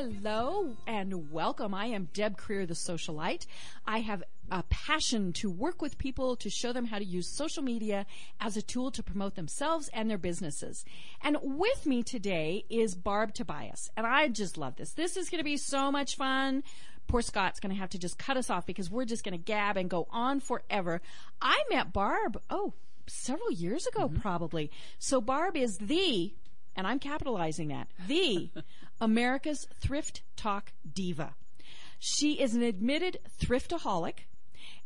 Hello and welcome. I am Deb Creer, the socialite. I have a passion to work with people to show them how to use social media as a tool to promote themselves and their businesses. And with me today is Barb Tobias. And I just love this. This is going to be so much fun. Poor Scott's going to have to just cut us off because we're just going to gab and go on forever. I met Barb, oh, several years ago, mm-hmm. probably. So Barb is the, and I'm capitalizing that, the America's Thrift Talk Diva. She is an admitted thriftaholic.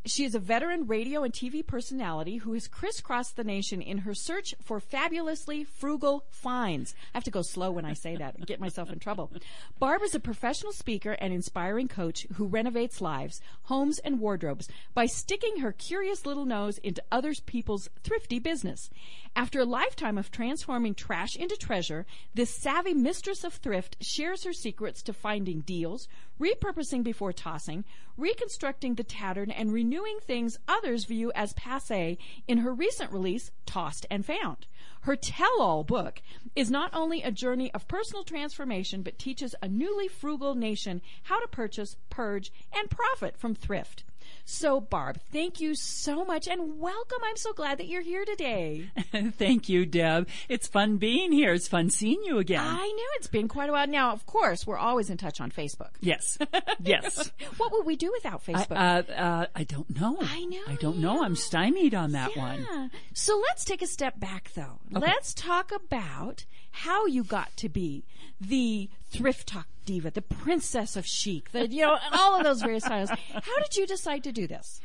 She is a veteran radio and TV personality who has crisscrossed the nation in her search for fabulously frugal finds. I have to go slow when I say that get myself in trouble. Barb is a professional speaker and inspiring coach who renovates lives, homes, and wardrobes by sticking her curious little nose into other people's thrifty business. After a lifetime of transforming trash into treasure, this savvy mistress of thrift shares her secrets to finding deals, repurposing before tossing, reconstructing the tattered, and renewing things others view as passe in her recent release, Tossed and Found. Her tell all book is not only a journey of personal transformation, but teaches a newly frugal nation how to purchase, purge, and profit from thrift. So, Barb, thank you so much and welcome. I'm so glad that you're here today. Thank you, Deb. It's fun being here. It's fun seeing you again. I know it's been quite a while. Now, of course, we're always in touch on Facebook. yes. Yes. What would we do without I, Facebook? uh, uh, I don't know. I know, I don't know. I'm stymied on that one. Yeah. So let's take a step back though. Let's talk about how you got to be the thrift talk diva, the princess of chic, the, you know, all of those various titles. How did you decide to do this?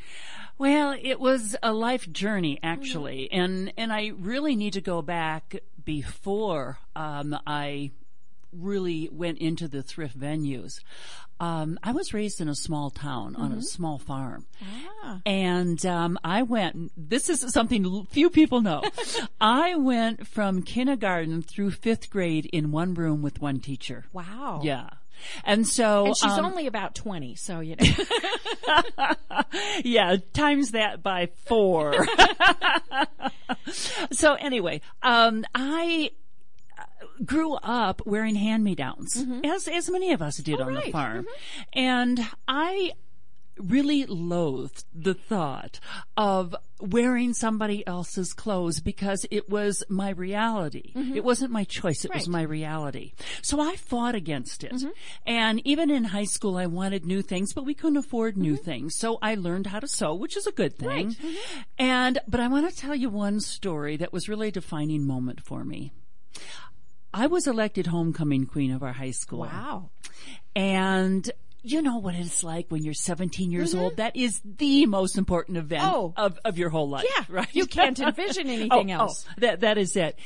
Well, it was a life journey actually, Mm-hmm. and and I really need to go back before um, I really went into the thrift venues. Um, I was raised in a small town on a small farm. Ah. And um, I went. This is something few people know. I went from kindergarten through fifth grade in one room with one teacher. Wow. Yeah, and so And she's um, only about 20, so you know. yeah, times that by four. so anyway, um, I uh, grew up wearing hand-me-downs, as as many of us did on the Mm-hmm. farm, and I really loathed the thought of wearing somebody else's clothes because it was my reality. It wasn't my choice. It was Mm-hmm. My reality. So I fought against it. Mm-hmm. And even in high school, I wanted new things, but we couldn't afford new things. So I learned how to sew, which is a good thing. And, but I want to tell you one story that was really a defining moment for me. I was elected homecoming queen of our high school. wow. And you know what it's like when you're 17 years old. That is the most important event Mm-hmm. Oh. of, of your whole life. Yeah. Right. You can't envision anything Oh, else. oh, that, that is it.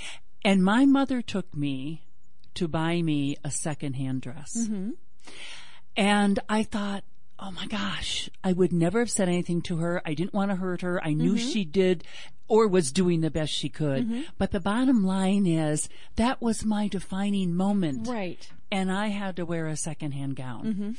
And my mother took me to buy me a secondhand dress. Mm-hmm. And I thought, oh my gosh, I would never have said anything to her. I didn't want to hurt her. I knew Mm-hmm. she did or was doing the best she could. But the bottom line is that was my defining moment Right. And I had to wear a secondhand gown. Mm-hmm.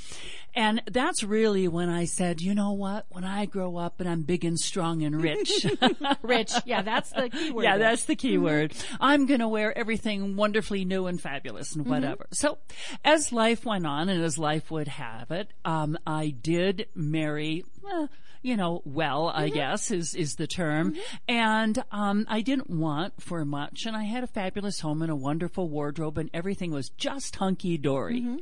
And that's really when I said, you know what? When I grow up and I'm big and strong and rich, Rich. Yeah, that's the key word. yeah, that's the key mm-hmm. word. I'm going to wear everything wonderfully new and fabulous and mm-hmm. whatever. So as life went on and as life would have it, um, I did marry, you know, well, I mm-hmm. guess is, is the term. Mm-hmm. And, um, I didn't want for much and I had a fabulous home and a wonderful wardrobe and everything was just hunky dory mm-hmm.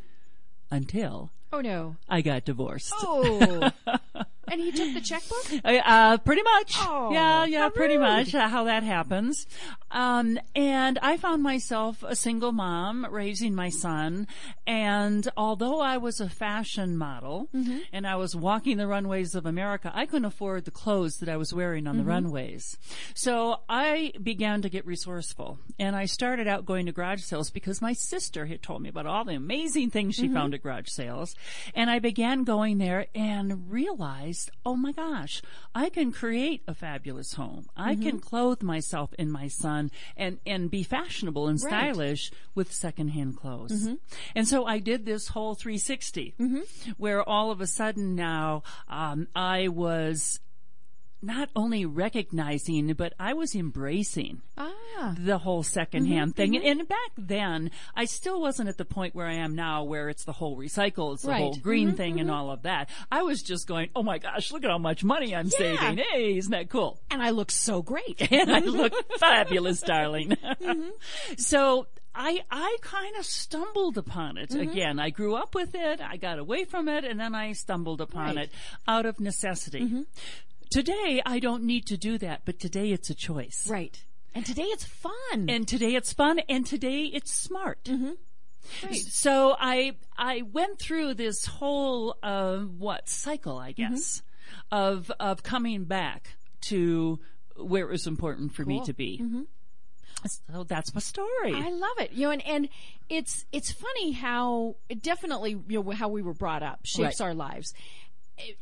until Oh no. I got divorced. Oh. and he took the checkbook? Uh, pretty much. Oh, yeah, yeah, pretty rude. much uh, how that happens. Um, and I found myself a single mom raising my son. And although I was a fashion model Mm-hmm. and I was walking the runways of America, I couldn't afford the clothes that I was wearing on Mm-hmm. the runways. So I began to get resourceful and I started out going to garage sales because my sister had told me about all the amazing things she found at garage sales. And I began going there and realized, oh my gosh, I can create a fabulous home. I can mm-hmm. clothe myself and my son and, and be fashionable and Right. stylish with secondhand clothes. Mm-hmm. And so I did this whole 360 mm-hmm. where all of a sudden now, um, I was not only recognizing, but I was embracing Ah. the whole secondhand mm-hmm, thing. Mm-hmm. And back then, I still wasn't at the point where I am now, where it's the whole recycle, it's the Right. whole green mm-hmm, thing and all of that. I was just going, oh my gosh, look at how much money I'm Yeah. saving. Hey, isn't that cool? And I look so great. and I look fabulous, darling. So I I kind of stumbled upon it again. I grew up with it, I got away from it, and then I stumbled upon Right. it out of necessity. Today I don't need to do that, but today it's a choice. right. And today it's fun. And today it's fun, and today it's smart. Mm-hmm. Right. So I I went through this whole uh, what cycle, I mm-hmm. guess, of of coming back to where it was important for me to be. Mm-hmm. So that's my story. I love it. You know, and, and it's it's funny how it definitely you know how we were brought up shapes Right. our lives.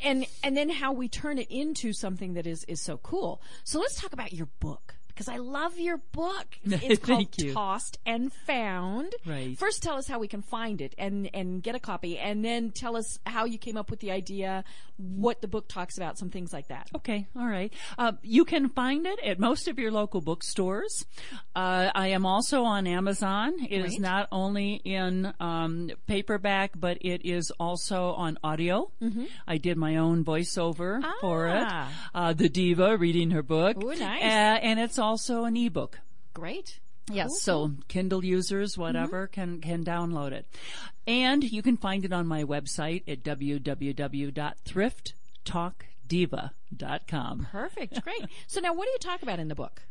And and then how we turn it into something that is is so cool. So let's talk about your book because I love your book. It's called you. Tossed and Found. Right. First tell us how we can find it and and get a copy and then tell us how you came up with the idea, what the book talks about, some things like that. Okay, all right. Uh, you can find it at most of your local bookstores. Uh, I am also on Amazon. It is Great. not only in um, paperback, but it is also on audio. I did my own voiceover for it. Ah. Uh, the diva reading her book. Ooh, nice. Uh, and it's also an ebook. Great. Yes, Cool, so Kindle users, whatever, mm-hmm. can can download it, and you can find it on my website at www.thrifttalkdiva.com. Perfect. Great. so now what do you talk about in the book?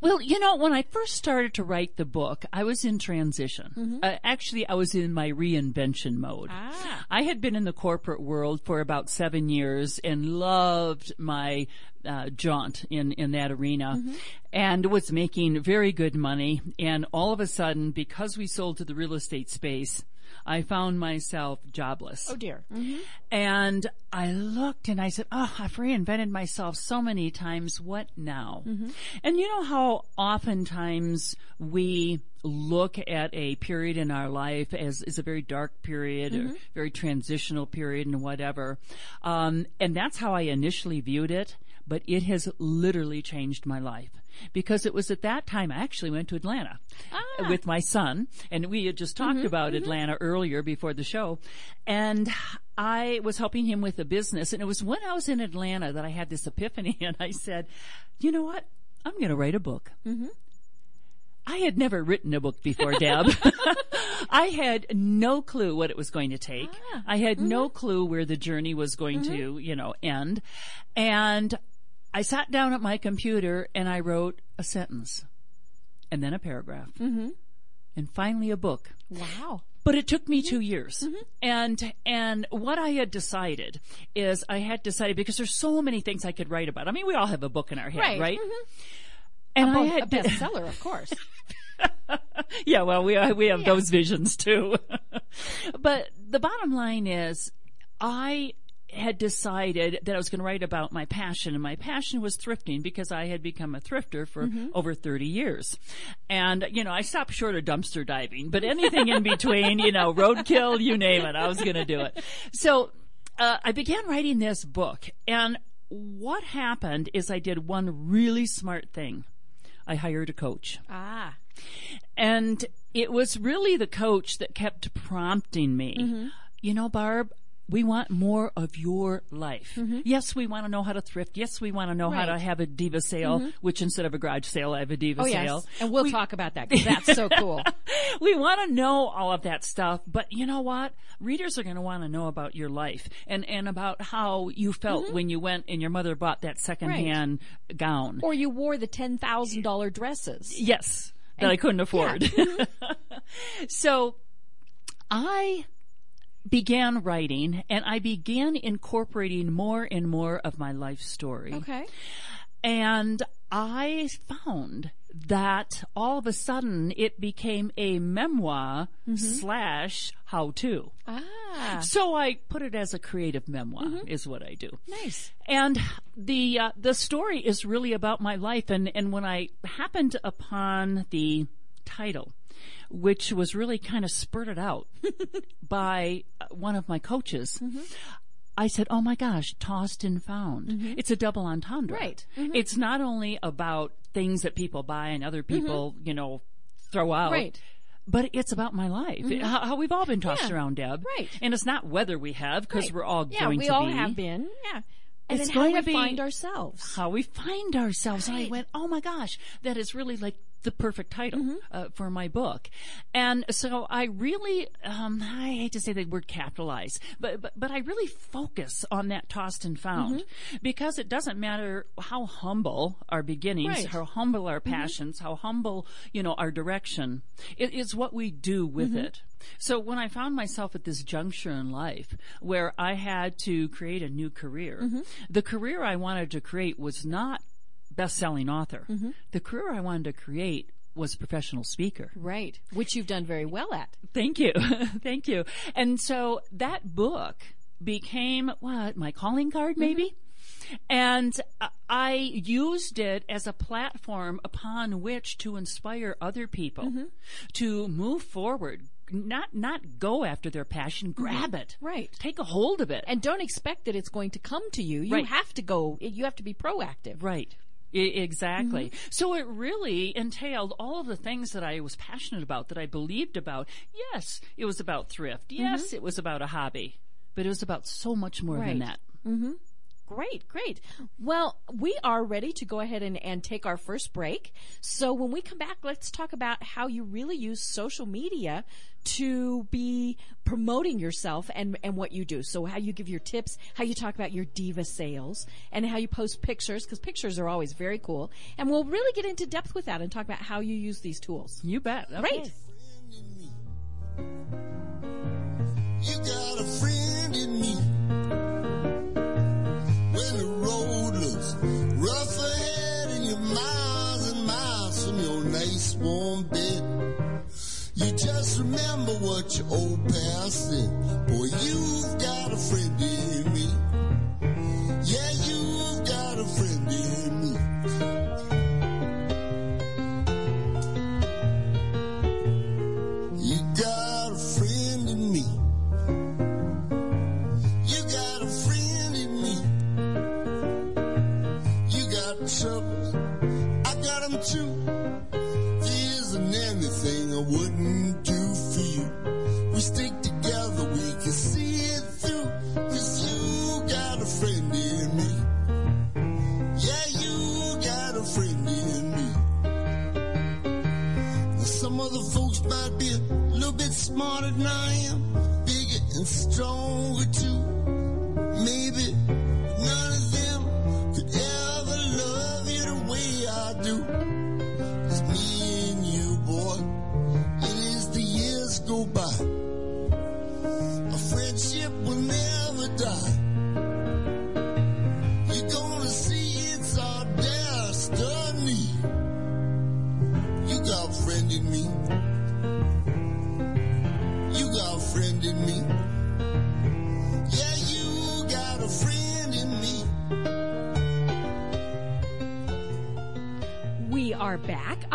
Well, you know, when I first started to write the book, I was in transition. Uh, actually, I was in my reinvention mode. Ah. I had been in the corporate world for about seven years and loved my uh, jaunt in, in that arena and was making very good money. And all of a sudden, because we sold to the real estate space, I found myself jobless. Oh dear. Mm-hmm. And I looked and I said, Oh, I've reinvented myself so many times. What now? Mm-hmm. And you know how oftentimes we look at a period in our life as, as a very dark period or mm-hmm. very transitional period and whatever. Um, and that's how I initially viewed it, but it has literally changed my life. Because it was at that time I actually went to Atlanta ah. with my son, and we had just talked mm-hmm, about mm-hmm. Atlanta earlier before the show, and I was helping him with a business, and it was when I was in Atlanta that I had this epiphany, and I said, "You know what? I'm going to write a book." Mm-hmm. I had never written a book before, Deb. I had no clue what it was going to take. Ah, I had no clue where the journey was going to, you know, end. And I sat down at my computer and I wrote a sentence and then a paragraph mm-hmm. and finally a book. Wow. But it took me mm-hmm. two years. Mm-hmm. And, and what I had decided is I had decided because there's so many things I could write about. I mean, we all have a book in our head, Right. right? And I had a bestseller, of course. yeah, well, we we have those visions too. but the bottom line is, I had decided that I was going to write about my passion, and my passion was thrifting because I had become a thrifter for over 30 years. And, you know, I stopped short of dumpster diving, but anything in between, you know, roadkill, you name it, I was going to do it. So, uh, I began writing this book, and what happened is I did one really smart thing. I hired a coach. ah. And it was really the coach that kept prompting me. You know, Barb, we want more of your life. Mm-hmm. Yes, we want to know how to thrift. Yes, we want to know how to have a diva sale, mm-hmm. which instead of a garage sale, I have a diva Oh sale. yes. And we'll talk about that because that's so cool. we want to know all of that stuff, but you know what? Readers are going to want to know about your life and, and about how you felt mm-hmm. when you went and your mother bought that secondhand gown. Or you wore the ten thousand dollar dresses. Yes, that I couldn't afford. so I began writing and I began incorporating more and more of my life story. Okay. And I found that all of a sudden it became a memoir slash how to. Ah. So I put it as a creative memoir is what I do. Nice. And the uh, the story is really about my life, and and when I happened upon the title, which was really kind of spurted out by one of my coaches, I said, "Oh my gosh, tossed and found." It's a double entendre. Mm-hmm. Right. Mm-hmm. It's not only about things that people buy and other people, you know, throw out. Mm-hmm. Right. Mm-hmm. But it's about my life, how, how we've all been tossed Yeah. around, Deb. Right. And it's not whether we have, because Right. we're all yeah, going we to all be. have been. Yeah. And It's then how going we to be- find ourselves. How we find ourselves. And I went, oh my gosh, that is really like the perfect title Mm-hmm. uh, for my book. And so I really, um, I hate to say the word capitalize, but, but, but I really focus on that tossed and found Mm-hmm. because it doesn't matter how humble our beginnings, Right. Mm-hmm. how humble our passions, how humble, you know, our direction. It is what we do with Mm-hmm. it. So when I found myself at this juncture in life where I had to create a new career, Mm-hmm. the career I wanted to create was not best-selling author. Mm-hmm. The career I wanted to create was professional speaker. Right. Which you've done very well at. Thank you. Thank you. And so that book became what my calling card maybe. And uh, I used it as a platform upon which to inspire other people to move forward, not not go after their passion, grab it. Right. Take a hold of it. And don't expect that it's going to come to you. You Right. have to go, you have to be proactive. Right. Exactly. Mm-hmm. So it really entailed all of the things that I was passionate about, that I believed about. Yes, it was about thrift. Mm-hmm. Yes, it was about a hobby. But it was about so much more than Right. that. Great, great. Well, we are ready to go ahead and, and take our first break. So when we come back, let's talk about how you really use social media to be promoting yourself and, and what you do. So how you give your tips, how you talk about your diva sales, and how you post pictures, because pictures are always very cool. And we'll really get into depth with that and talk about how you use these tools. You bet. Okay. Great. You just remember what your old past said. Boy, you've got a friend in smarter than I am, bigger and stronger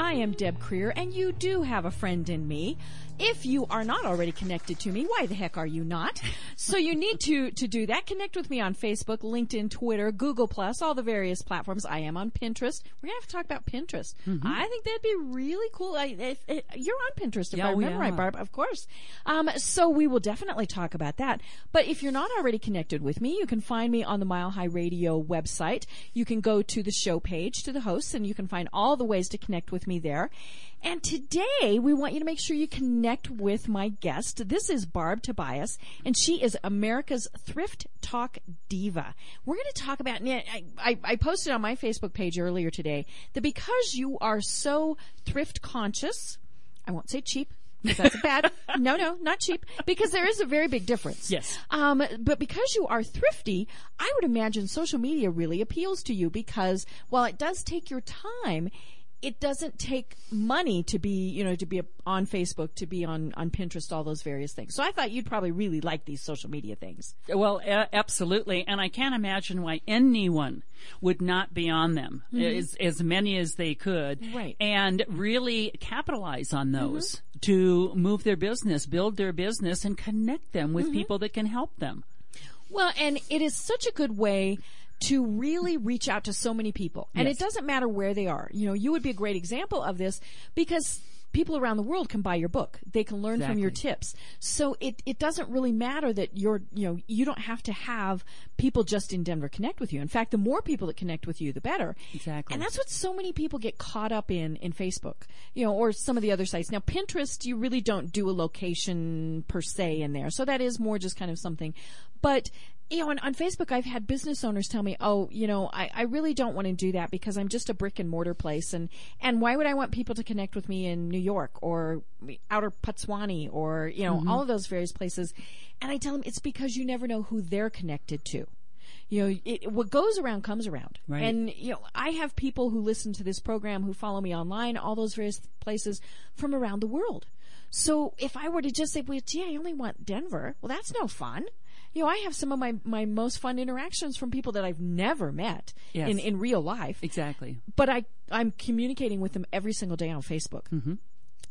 I am Deb Creer, and you do have a friend in me. If you are not already connected to me, why the heck are you not? So you need to to do that. Connect with me on Facebook, LinkedIn, Twitter, Google Plus, all the various platforms. I am on Pinterest. We're gonna have to talk about Pinterest. I think that'd be really cool. I, if, if, you're on Pinterest, if Yeah, I remember right. Barb. Of course. Um, so we will definitely talk about that. But if you're not already connected with me, you can find me on the Mile High Radio website. You can go to the show page, to the hosts, and you can find all the ways to connect with me there. And today we want you to make sure you connect with my guest. This is Barb Tobias, and she is America's Thrift Talk Diva. We're going to talk about, I, I, I posted on my Facebook page earlier today that because you are so thrift conscious, I won't say cheap, because that's bad. no, no, not cheap. Because there is a very big difference. Yes. Um, but because you are thrifty, I would imagine social media really appeals to you because while it does take your time, it doesn't take money to be, you know, to be on Facebook, to be on, on Pinterest, all those various things. So I thought you'd probably really like these social media things. Well, a- absolutely. And I can't imagine why anyone would not be on them, as, as many as they could. Mm-hmm. Right. Mm-hmm. And really capitalize on those to move their business, build their business, and connect them Mm-hmm. with people that can help them. Well, and it is such a good way to really reach out to so many people. And Yes. it doesn't matter where they are. You know, you would be a great example of this because people around the world can buy your book. They can learn from your tips. So it, it doesn't really matter that you're, you know, you don't have to have people just in Denver connect with you. In fact, the more people that connect with you, the better. Exactly. And that's what so many people get caught up in in Facebook, you know, or some of the other sites. Now, Pinterest, you really don't do a location per se in there. So that is more just kind of something. But, you know, on, on Facebook, I've had business owners tell me, oh, you know, I, I really don't want to do that because I'm just a brick and mortar place. And, and why would I want people to connect with me in New York or outer Putswani or, you know, mm-hmm. all of those various places? And I tell them it's because you never know who they're connected to. You know, it, what goes around comes around. Right. And, you know, I have people who listen to this program who follow me online, all those various places from around the world. So if I were to just say, well, gee, I only want Denver, well, that's no fun. You know, I have some of my, my most fun interactions from people that I've never met Yes. in, in real life Exactly. but I I'm communicating with them every single day on Facebook. Mm-hmm.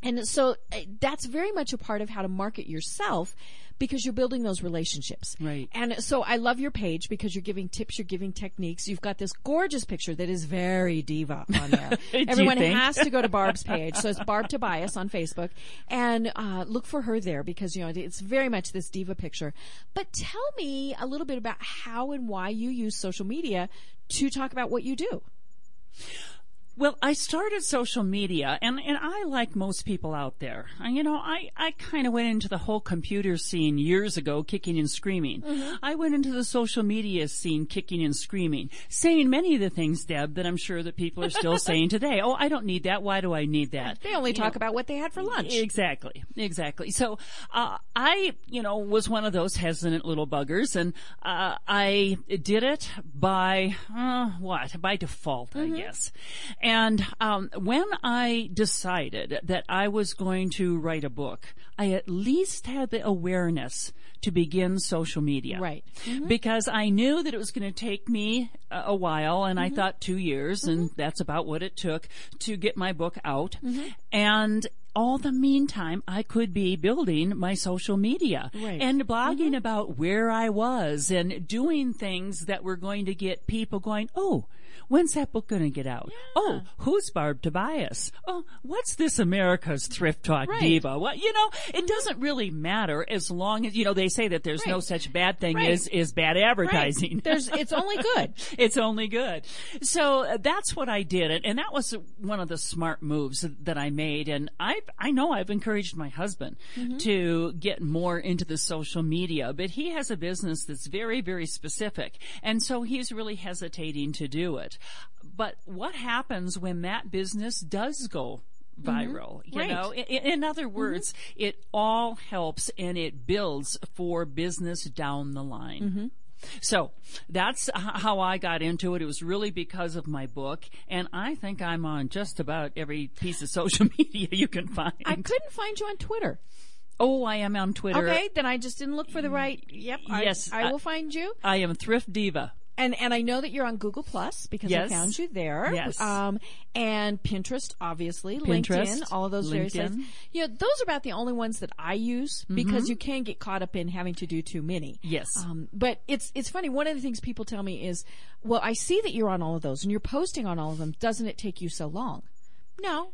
And so uh, that's very much a part of how to market yourself because you're building those relationships. Right. And so I love your page because you're giving tips, you're giving techniques. You've got this gorgeous picture that is very diva on there. Everyone has to go to Barb's page. So it's Barb Tobias on Facebook and uh, look for her there because, you know, it's very much this diva picture. But tell me a little bit about how and why you use social media to talk about what you do. Well, I started social media and, and I like most people out there. I- You know, I, I kind of went into the whole computer scene years ago, kicking and screaming. I went into the social media scene, kicking and screaming, saying many of the things, Deb, that I'm sure that people are still saying today. Oh, I don't need that. Why do I need that? They only You talk know, about what they had for lunch. Exactly, exactly. So, uh, I, you know, was one of those hesitant little buggers and, uh, I did it by, uh, what? By default, I guess. And, um, when I decided that I was going to write a book, I at least had the awareness to begin social media. Right. Mm-hmm. Because I knew that it was going to take me a a while, and I mm-hmm. thought two years, and mm-hmm. that's about what it took to get my book out. And all the meantime, I could be building my social media Right. and blogging about where I was and doing things that were going to get people going, oh, when's that book going to get out? Oh, who's Barb Tobias? Oh, what's this America's Thrift Talk Right. diva? What, you know, it doesn't really matter as long as, you know, they say that there's no such bad thing Right. as, as bad advertising. There's, it's only good. it's only good. So uh, that's what I did, and, and that was one of the smart moves that I made. And I, I know I've encouraged my husband to get more into the social media, but he has a business that's very, very specific, and so he's really hesitating to do it. But what happens when that business does go? Mm-hmm. Viral, you Right. know. In, in other mm-hmm. words, it all helps and it builds for business down the line. Mm-hmm. So that's how I got into it. It was really because of my book, and I think I'm on just about every piece of social media you can find. I couldn't find you on Twitter. oh, I am on Twitter. Okay, then I just didn't look for the right. Yep. Yes, I, I- will find you. I am Thrift Diva. And and I know that you're on Google Plus because Yes. I found you there. Yes. Um, and Pinterest, obviously, Pinterest, LinkedIn, all of those various sites. LinkedIn. You know, those are about the only ones that I use because you can get caught up in having to do too many. Yes. Um, but it's it's funny. One of the things people tell me is, "Well, I see that you're on all of those and you're posting on all of them. Doesn't it take you so long?" No.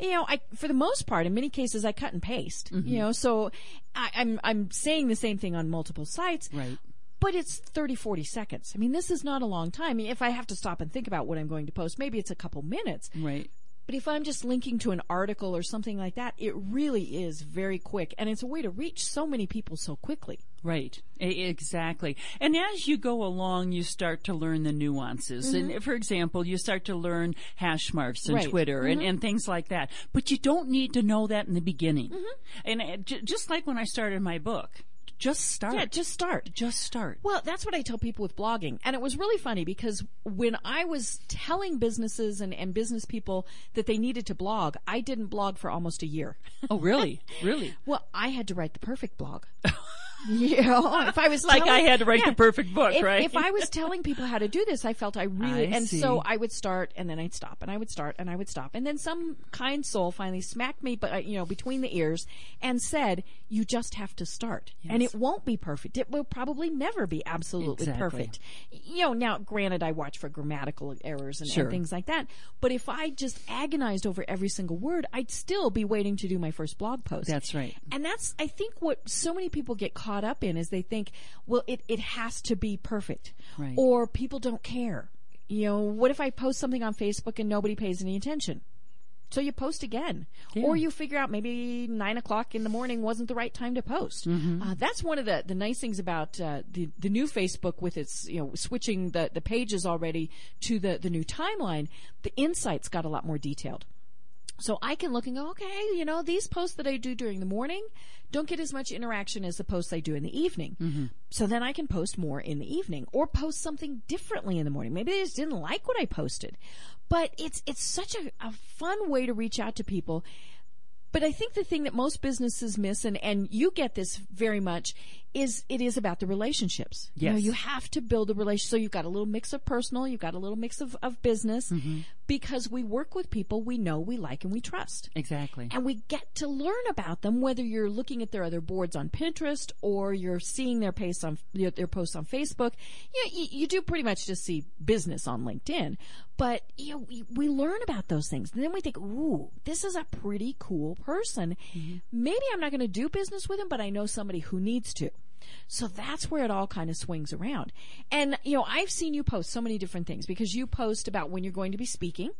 You know, I for the most part, in many cases, I cut and paste. Mm-hmm. You know, so I, I'm I'm saying the same thing on multiple sites Right. But it's 30, 40 seconds. I mean, this is not a long time. I mean, if I have to stop and think about what I'm going to post, maybe it's a couple minutes. Right. But if I'm just linking to an article or something like that, it really is very quick. And it's a way to reach so many people so quickly. Right. Exactly. And as you go along, you start to learn the nuances. And for example, you start to learn hash marks and Mm-hmm. Right. Mm-hmm. Twitter and, and things like that. But you don't need to know that in the beginning. Mm-hmm. And uh, just like when I started my book, just start. Yeah, just start. just start. Well, that's what I tell people with blogging. And it was really funny because when I was telling businesses and, and business people that they needed to blog, I didn't blog for almost a year. Oh, really? really? Well, I had to write the perfect blog. You know, if I was Like I had to write yeah. the perfect book, if, right? If I was telling people how to do this, I felt I really, I and see. so I would start and then I'd stop and I would start and I would stop. And then some kind soul finally smacked me, but uh, you know, between the ears and said, you just have to start. And it won't be perfect. It will probably never be absolutely Exactly. perfect. You know, now granted, I watch for grammatical errors and, and things like that. But if I just agonized over every single word, I'd still be waiting to do my first blog post. That's right. And that's, I think, what so many people get caught up in is they think, well, it, it has to be perfect. Right. Or people don't care. You know, what if I post something on Facebook and nobody pays any attention? So you post again. Or you figure out maybe nine o'clock in the morning wasn't the right time to post. Uh, that's one of the, the nice things about uh, the, the new Facebook with its, you know, switching the, the pages already to the, the new timeline. The insights got a lot more detailed. So I can look and go, okay, you know, these posts that I do during the morning don't get as much interaction as the posts I do in the evening. Mm-hmm. So then I can post more in the evening or post something differently in the morning. Maybe they just didn't like what I posted. But it's, it's such a, a fun way to reach out to people. But I think the thing that most businesses miss, and, and you get this very much, is it is about the relationships. You know, you have to build a relationship. So you've got a little mix of personal, you've got a little mix of, of business, mm-hmm. because we work with people we know, we like, and we trust. Exactly. And we get to learn about them, whether you're looking at their other boards on Pinterest or you're seeing their posts on their posts on Facebook. You, know, you, you do pretty much just see business on LinkedIn, but you know we, we learn about those things, and then we think, "Ooh, this is a pretty cool person. Mm-hmm. Maybe I'm not going to do business with him, but I know somebody who needs to." So that's where it all kind of swings around. And, you know, I've seen you post so many different things because you post about when you're going to be speaking.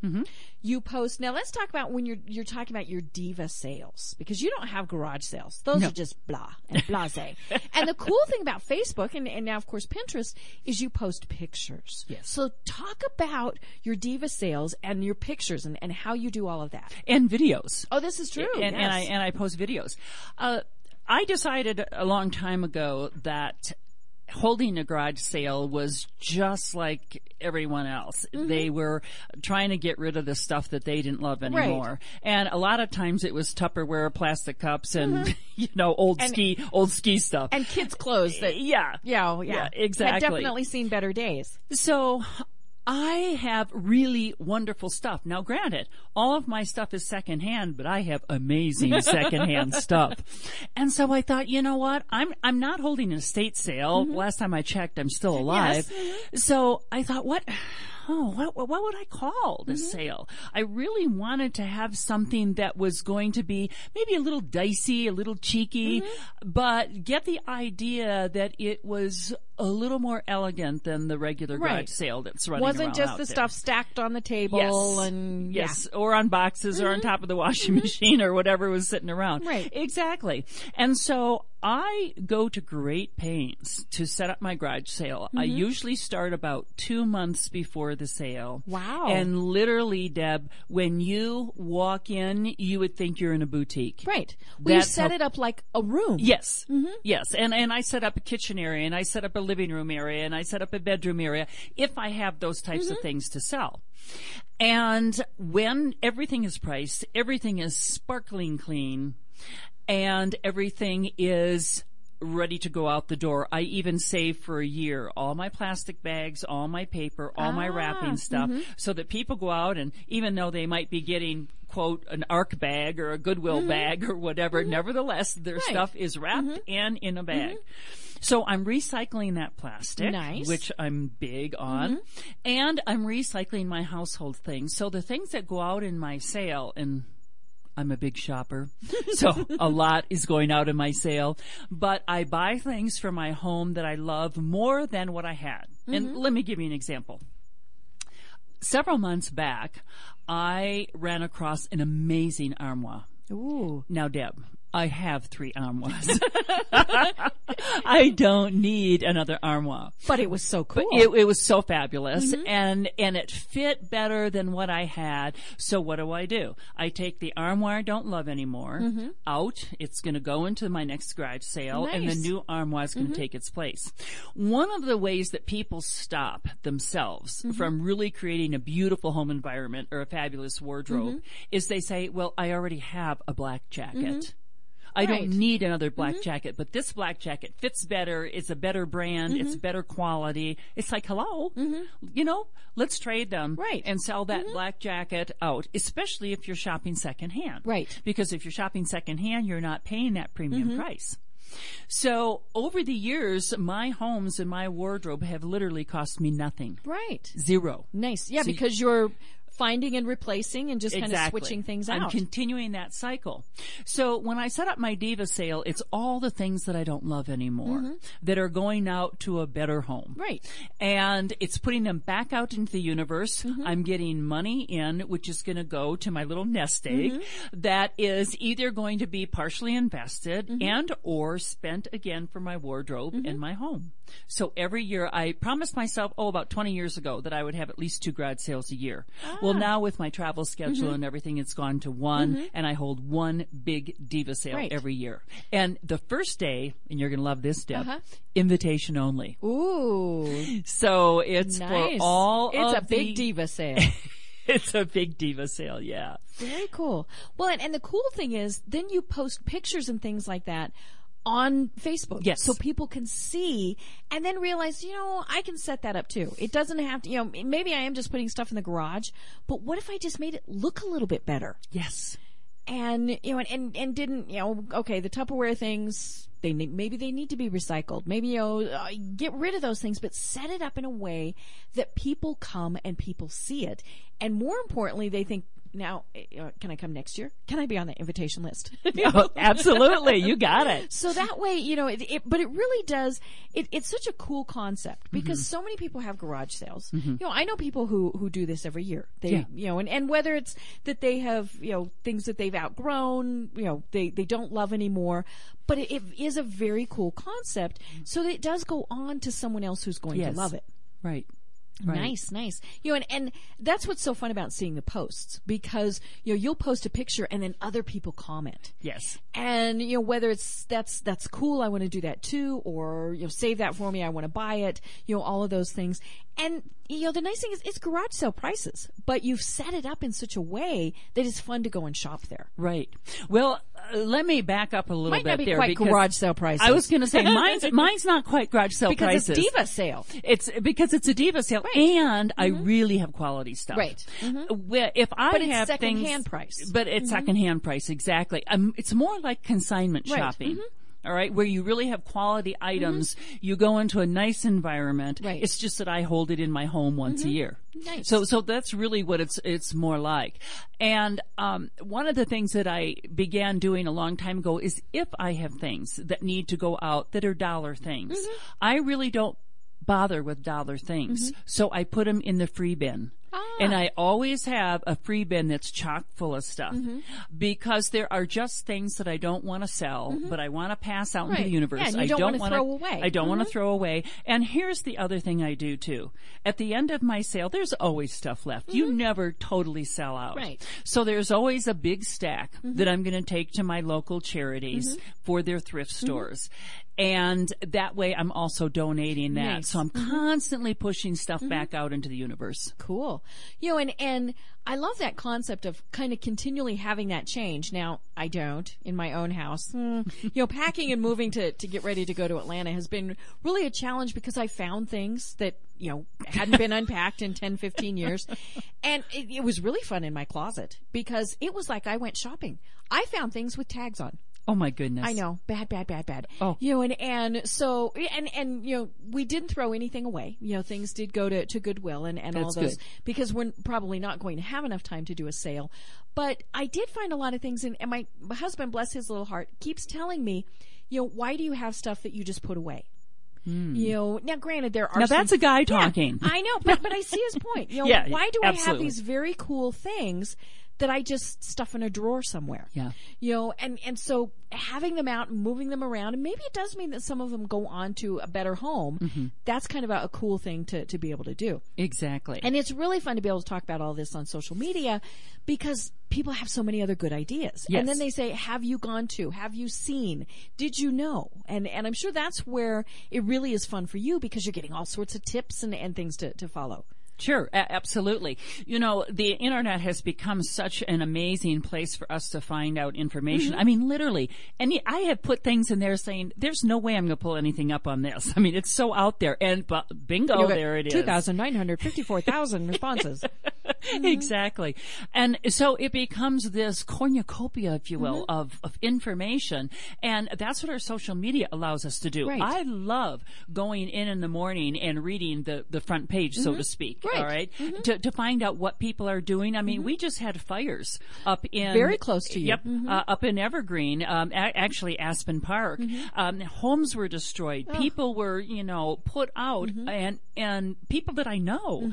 You post, now let's talk about when you're, you're talking about your diva sales because you don't have garage sales. Those are just blah and blase. and the cool thing about Facebook and, and now of course Pinterest is you post pictures. Yes. So talk about your diva sales and your pictures and, and how you do all of that. And videos. Oh, this is true. and, and I and I post videos. Uh, I decided a long time ago that holding a garage sale was just like everyone else. Mm-hmm. They were trying to get rid of the stuff that they didn't love anymore. And a lot of times it was Tupperware, plastic cups, and you know old ski old ski stuff. Mm-hmm. and kids' clothes that yeah, Yeah, yeah, Yeah, Had exactly. definitely seen better days. So I have really wonderful stuff. Now granted, all of my stuff is secondhand, but I have amazing secondhand stuff. And so I thought, you know what? I'm, I'm not holding an estate sale. Mm-hmm. Last time I checked, I'm still alive. Mm-hmm. So I thought, what? Oh, what, what would I call this mm-hmm. sale? I really wanted to have something that was going to be maybe a little dicey, a little cheeky, mm-hmm. but get the idea that it was a little more elegant than the regular garage Right. sale that's running around. It Wasn't just the there. stuff stacked on the table Yes. and yes, or on boxes or on mm-hmm. top of the washing machine or whatever was sitting around. Mm-hmm. Right. Exactly. And so I go to great pains to set up my garage sale. I Mm-hmm. usually start about two months before the sale. Wow. And literally, Deb, when you walk in, you would think you're in a boutique. Right. Well, you set how- it up like a room. Yes. Mm-hmm. Yes. And, and I set up a kitchen area and I set up a living room area and I set up a bedroom area if I have those types Mm-hmm. of things to sell. And when everything is priced, everything is sparkling clean and everything is ready to go out the door. I even save for a year all my plastic bags, all my paper, all my Ah, wrapping stuff mm-hmm. so that people go out and even though they might be getting quote an arc bag or a goodwill bag or whatever, nevertheless their Mm-hmm. Right. Mm-hmm. stuff is wrapped and in a bag. So I'm recycling that plastic, Nice. Mm-hmm. which I'm big on, and I'm recycling my household things. So the things that go out in my sale and I'm a big shopper, so a lot is going out in my sale. But I buy things for my home that I love more than what I had. Mm-hmm. And let me give you an example. Several months back, I ran across an amazing armoire. Ooh. Now, Deb, I have three armoires. I don't need another armoire. But it was so cool. It, it was so fabulous mm-hmm. and, and it fit better than what I had. So what do I do? I take the armoire I don't love anymore mm-hmm. out. It's going to go into my next garage sale and the new armoire is going to mm-hmm. take its place. One of the ways that people stop themselves from really creating a beautiful home environment or a fabulous wardrobe is they say, well, I already have a black jacket. I Right. don't need another black jacket, but this black jacket fits better. It's a better brand. Mm-hmm. It's better quality. It's like, hello, you know, let's trade them Right. Mm-hmm. and sell that black jacket out, especially if you're shopping secondhand. Right. Mm-hmm. Because if you're shopping secondhand, you're not paying that premium price. So over the years, my homes and my wardrobe have literally cost me nothing. Right. Zero. Nice. Yeah, So because you're finding and replacing and just kind of switching things out. I'm continuing that cycle. So when I set up my Diva sale, it's all the things that I don't love anymore that are going out to a better home. Mm-hmm. Right. And it's putting them back out into the universe. Mm-hmm. I'm getting money in, which is going to go to my little nest egg Mm-hmm. that is either going to be partially invested Mm-hmm. and or spent again for my wardrobe and my home. So every year I promised myself, oh, about 20 years ago that I would have at least two garage sales a year. Well, Ah. now with my travel schedule Mm-hmm. and everything, it's gone to one and I hold one big diva sale Right. every year. And the first day, and you're going to love this, Deb, Uh-huh. invitation only. Ooh, So it's nice. for all it's a big the- diva sale. It's a big diva sale, yeah. Very cool. Well, and, and the cool thing is, then you post pictures and things like that on Facebook. Yes. So people can see and then realize, you know, I can set that up too. It doesn't have to, you know, maybe I am just putting stuff in the garage, but what if I just made it look a little bit better? Yes. and you know and, and and didn't you know okay the Tupperware things they ne- maybe they need to be recycled maybe you know uh, get rid of those things but set it up in a way that people come and people see it and more importantly they think now uh, can I come next year can I be on the invitation list Oh, absolutely. You got it. so that way, you know, it, it, but it really does. It, it's such a cool concept because Mm-hmm. so many people have garage sales. You know, I know people who who do this every year. They, Yeah. you know, and, and whether it's that they have, you know, things that they've outgrown, you know, they they don't love anymore, but it, it is a very cool concept. So that it does go on to someone else who's going Yes. to love it. Right. Right. Nice, nice. You know, and, and that's what's so fun about seeing the posts because, you know, you'll post a picture and then other people comment Yes. and you know whether it's that's that's cool i want to do that too or you know save that for me i want to buy it you know all of those things and you know the nice thing is it's garage sale prices but you've set it up in such a way that it's fun to go and shop there Right. Well, uh, let me back up a little might bit not be there quite because garage sale prices I was going to say mine's mine's not quite garage sale because prices. it's a diva sale It's because it's a diva sale, Right. Mm-hmm. and I really have quality stuff. Right. Well, If I But it's have secondhand things, price. Mm-hmm. but it's secondhand price exactly. Um, it's more like consignment Right. Mm-hmm. shopping. All right, where you really have quality mm-hmm. items. You go into a nice environment. Right. It's just that I hold it in my home once a mm-hmm. year. Nice. So, so that's really what it's it's more like. And um, one of the things that I began doing a long time ago is if I have things that need to go out that are dollar things, mm-hmm. I really don't bother with dollar things. So I put them in the free bin. Ah. And I always have a free bin that's chock full of stuff mm-hmm. because there are just things that I don't want to sell, mm-hmm. but I want to pass out into the universe. Yeah, I don't wanna wanna- throw away. I don't want to mm-hmm. throw away. And here's the other thing I do too. At the end of my sale, there's always stuff left. You never totally sell out. Right. So there's always a big stack that I'm going to take to my local charities for their thrift stores. And that way I'm also donating that. Nice. So I'm constantly pushing stuff back out into the universe. Cool. You know, and, and I love that concept of kind of continually having that change. Now, I don't in my own house. Hmm. you know, packing and moving to, to get ready to go to Atlanta has been really a challenge because I found things that, you know, hadn't been unpacked in 10, 15 years. And it, it was really fun in my closet because it was like I went shopping. I found things with tags on. Oh my goodness. I know, bad, bad, bad, bad. Oh. you know, and and so and and you know, we didn't throw anything away. You know, things did go to to Goodwill and and all those good. because we're probably not going to have enough time to do a sale. But I did find a lot of things, and, and my, husband, bless his little heart, keeps telling me, you know, why do you have stuff that you just put away? You know, now granted, there are Hmm. Now some- that's a guy Yeah, talking. I know, but but I see his point. You know, Yeah, why do I have these very cool things that I just stuff in a drawer somewhere? Yeah. You know, and and so having them out and moving them around, and maybe it does mean that some of them go on to a better home. Mm-hmm. That's kind of a, a cool thing to to be able to do. Exactly. And it's really fun to be able to talk about all this on social media because people have so many other good ideas. Yes. And then they say, have you gone to? Have you seen? Did you know? And, and I'm sure that's where it really is fun for you because you're getting all sorts of tips and, and things to, to follow. Sure, a- absolutely. You know, the internet has become such an amazing place for us to find out information. Mm-hmm. I mean, literally, and I have put things in there saying, "There's no way I'm going to pull anything up on this." I mean, it's so out there, and bu- bingo, there it is. 2,954,000 responses. exactly. And so it becomes this cornucopia, if you Mm-hmm. will, of, of information. And that's what our social media allows us to do. Right. I love going in in the morning and reading the, the front page, so to speak. Mm-hmm. Right. Mm-hmm. All right. To, to find out what people are doing. I mean, we just had fires up in. Very close to you. Yep. Mm-hmm. Uh, up in Evergreen, um, a- actually Aspen Park. Um, homes were destroyed. Oh. People were, you know, put out Mm-hmm. and, and people that I know.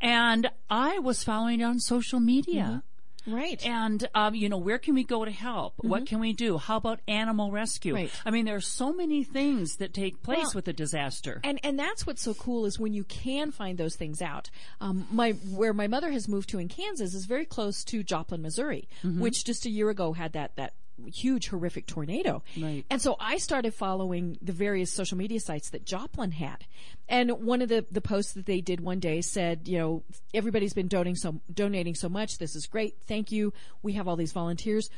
And I was following on social media. Right. And, um, you know, where can we go to help? What can we do? How about animal rescue? Mm-hmm. Right. I mean, there are so many things that take place Well, with a disaster. and and that's what's so cool is when you can find those things out. Um, my where my mother has moved to in Kansas is very close to Joplin, Missouri, Mm-hmm. which just a year ago had that that huge horrific tornado. Right. And so I started following the various social media sites that Joplin had. And one of the, the posts that they did one day said, you know, everybody's been donating so donating so much. This is great. Thank you. We have all these volunteers.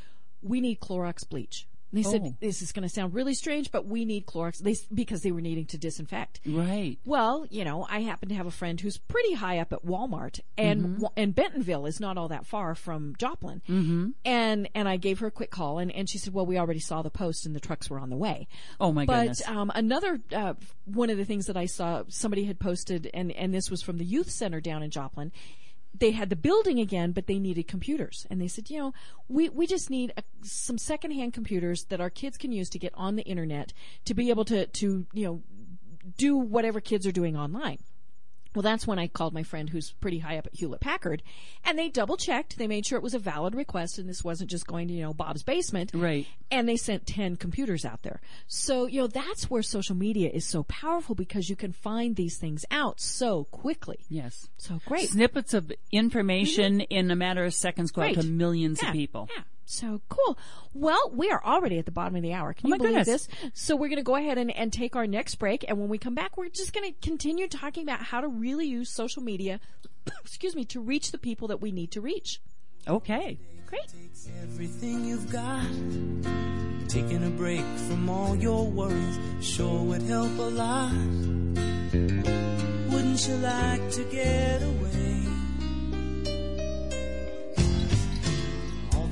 We need Clorox bleach. And they Oh. said, this is going to sound really strange, but we need Clorox they, because they were needing to disinfect. right. Well, you know, I happen to have a friend who's pretty high up at Walmart, and Mm-hmm. And Bentonville is not all that far from Joplin. Mm-hmm. And and I gave her a quick call, and, and she said, "Well, we already saw the post, and the trucks were on the way." Oh my but goodness. um, another uh, one of the things that I saw somebody had posted, and and this was from the youth center down in Joplin. They had the building again, but they needed computers, and they said, you know, we we just need a, some secondhand computers that our kids can use to get on the internet to be able to to you know do whatever kids are doing online. Well, that's when I called my friend who's pretty high up at Hewlett Packard, and they double checked. They made sure it was a valid request, and this wasn't just going to you know Bob's basement. Right. And they sent ten computers out there. So you know that's where social media is so powerful because you can find these things out so quickly. yes. So great. Snippets of information mm-hmm. in a matter of seconds go out to millions Yeah, of people. Yeah. So cool. Well, we are already at the bottom of the hour. Can Oh you my believe goodness. this? So we're going to go ahead and, and take our next break. And when we come back, we're just going to continue talking about how to really use social media, excuse me, to reach the people that we need to reach. Okay. Great. Takes everything you've got. Taking a break from all your worries sure would help a lot. Wouldn't you like to get away?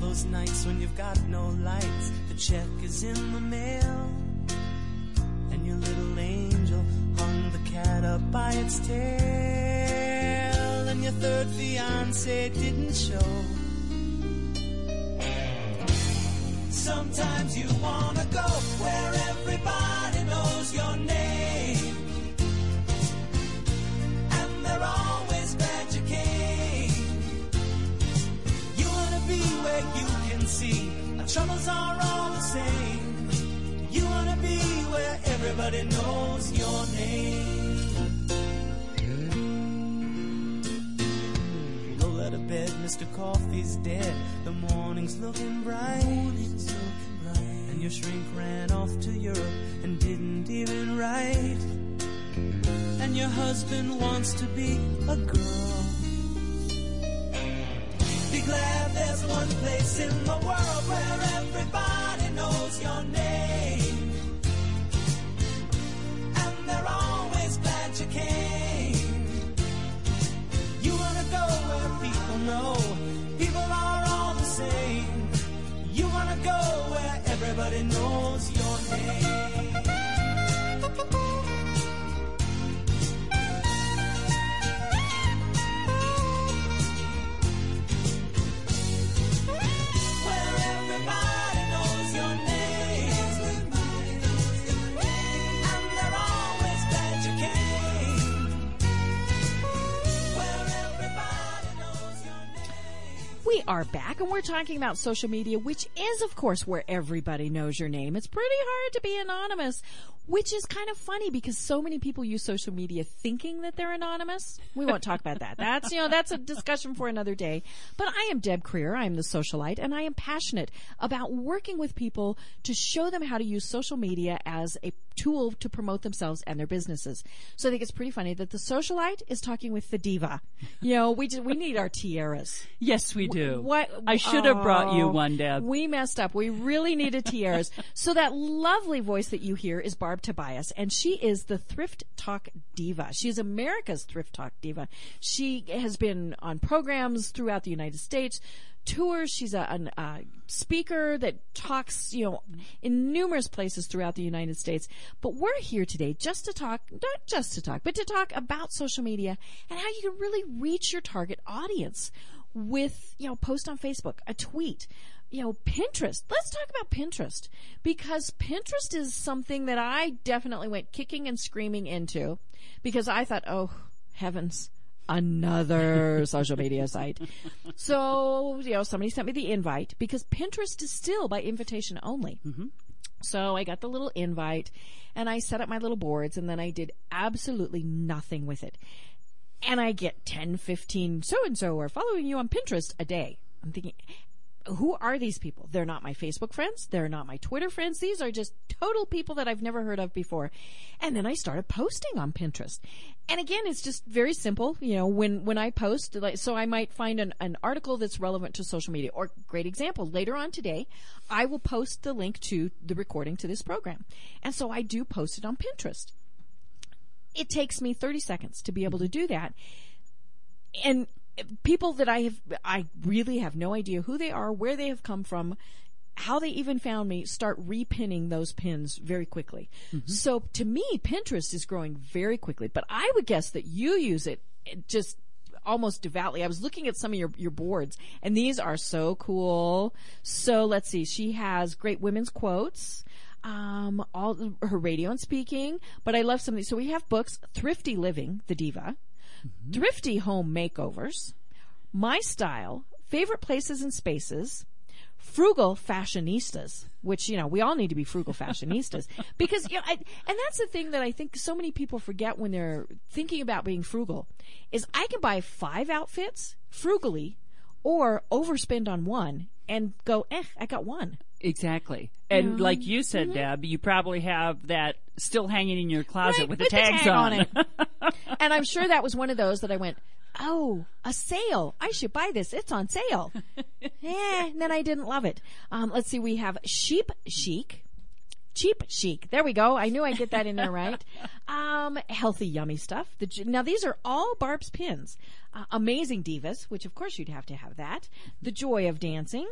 Those nights when you've got no lights, the check is in the mail. And your little angel hung the cat up by its tail. And your third fiance didn't show. Sometimes you wanna go where everybody knows your name. And they're always troubles are all the same. You wanna be where everybody knows your name. Out of bed, Mr. Coffee's dead. The morning's looking bright. And your shrink ran off to Europe and didn't even write. And your husband wants to be a girl. Be glad there's one place in the world where everybody knows your name. And they're always glad you came. You wanna go where people know people are all the same. You wanna go where everybody knows back and we're talking about social media, which is of course where everybody knows your name. It's pretty hard to be anonymous, which is kind of funny because so many people use social media thinking that they're anonymous. We won't talk about that. That's, you know, that's a discussion for another day. But I am Deb Creer. I am the socialite and I am passionate about working with people to show them how to use social media as a tool to promote themselves and their businesses. So I think it's pretty funny that the socialite is talking with the diva. You know, we just, we need our tiaras. Yes, we do. What I should have brought you oh, one, Deb. We messed up. We really needed tiaras. so that lovely voice that you hear is Barb Tobias, and she is the Thrift Talk diva. She's America's Thrift Talk diva. She has been on programs throughout the United States. Tours. She's a an, uh, speaker that talks, you know, in numerous places throughout the United States. But we're here today just to talk, not just to talk, but to talk about social media and how you can really reach your target audience with, you know, post on Facebook, a tweet, you know, Pinterest. Let's talk about Pinterest because Pinterest is something that I definitely went kicking and screaming into because I thought, oh, heavens. Another social media site. So, you know, somebody sent me the invite because Pinterest is still by invitation only. Mm-hmm. So I got the little invite and I set up my little boards and then I did absolutely nothing with it. And I get 10, 15 so and so are following you on Pinterest a day. I'm thinking, who are these people? They're not my Facebook friends. They're not my Twitter friends. These are just total people that I've never heard of before. And then I started posting on Pinterest. And again, it's just very simple. You know, when, when I post, like, so I might find an, an article that's relevant to social media or great example. Later on today, I will post the link to the recording to this program. And so I do post it on Pinterest. It takes me 30 seconds to be able to do that and people that I have, I really have no idea who they are, where they have come from, how they even found me, start repinning those pins very quickly. So to me, Pinterest is growing very quickly, but I would guess that you use it just almost devoutly. I was looking at some of your, your boards and these are so cool. So let's see. She has great women's quotes um, all her radio and speaking, but I love some of these. So we have books, Thrifty Living, the Diva, Thrifty Home Makeovers, My Style, Favorite Places and Spaces, Frugal Fashionistas, which, you know, we all need to be frugal fashionistas because, you know, I, and that's the thing that I think so many people forget when they're thinking about being frugal is I can buy five outfits frugally or overspend on one and go, eh, I got one. Exactly. And like you said, Deb, you probably have that still hanging in your closet Right, with the with the tags tag on. on it. and I'm sure that was one of those that I went, oh, a sale. I should buy this. It's on sale. and then I didn't love it. Um, let's see. We have sheep chic. Cheap chic. There we go. I knew I'd get that in there right. Um, healthy, yummy stuff. The, now these are all Barb's pins. Uh, amazing divas, which of course you'd have to have that. The joy of dancing.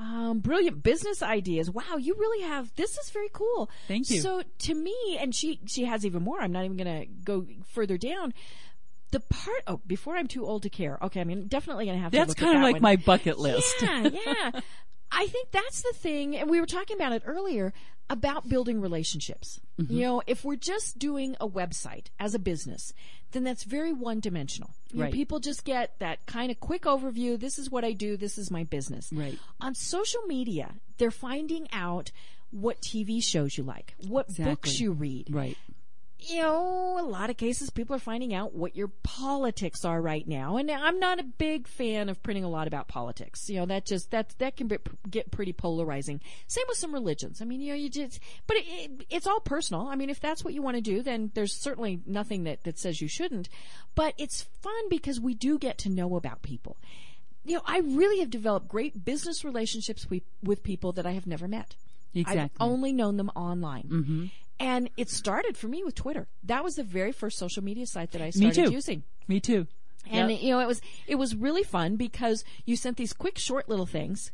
Um, brilliant business ideas. Wow, you really have. This is very cool. Thank you. So to me, and she she has even more. I'm not even going to go further down. The part. Oh, before I'm too old to care. Okay, I mean definitely going to have to. That's kind of that like one. my bucket list. Yeah, yeah. I think that's the thing, and we were talking about it earlier about building relationships. Mm-hmm. You know, if we're just doing a website as a business, then that's very one dimensional. Right. people just get that kind of quick overview. This is what I do. This is my business. Right. On social media, they're finding out what TV shows you like, what books you read Right. You know, a lot of cases people are finding out what your politics are right now. And I'm not a big fan of printing a lot about politics. You know, that just, that, that can be, get pretty polarizing. Same with some religions. I mean, you know, you just, but it, it, it's all personal. I mean, if that's what you want to do, then there's certainly nothing that, that says you shouldn't. But it's fun because we do get to know about people. You know, I really have developed great business relationships with, with people that I have never met. I've Exactly. only known them online. Mm-hmm. And it started for me with Twitter. That was the very first social media site that I Me started too. using. Me too. And Yep. you know, it was it was really fun because you sent these quick, short little things,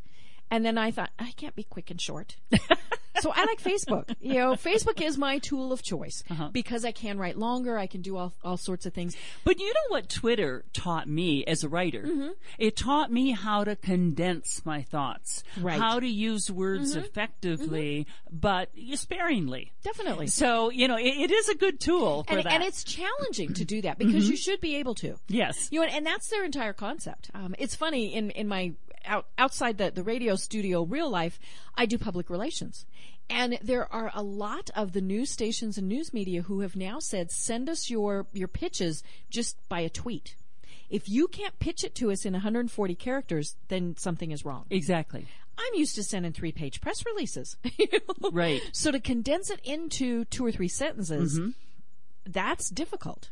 and then I thought I can't be quick and short. so I like Facebook. You know, Facebook is my tool of choice Uh-huh. because I can write longer. I can do all all sorts of things. But you know what Twitter taught me as a writer? Mm-hmm. It taught me how to condense my thoughts, Right. Mm-hmm. how to use words effectively, but sparingly. Definitely. So, you know, it, it is a good tool for And, that. and it's challenging to do that because you should be able to. yes. You know, and that's their entire concept. Um, it's funny in in my out, outside the, the radio studio real life, I do public relations. And there are a lot of the news stations and news media who have now said, send us your, your pitches just by a tweet. If you can't pitch it to us in 140 characters, then something is wrong. Exactly. I'm used to sending three page press releases. you know? Right. So to condense it into two or three sentences, Mm-hmm. that's difficult.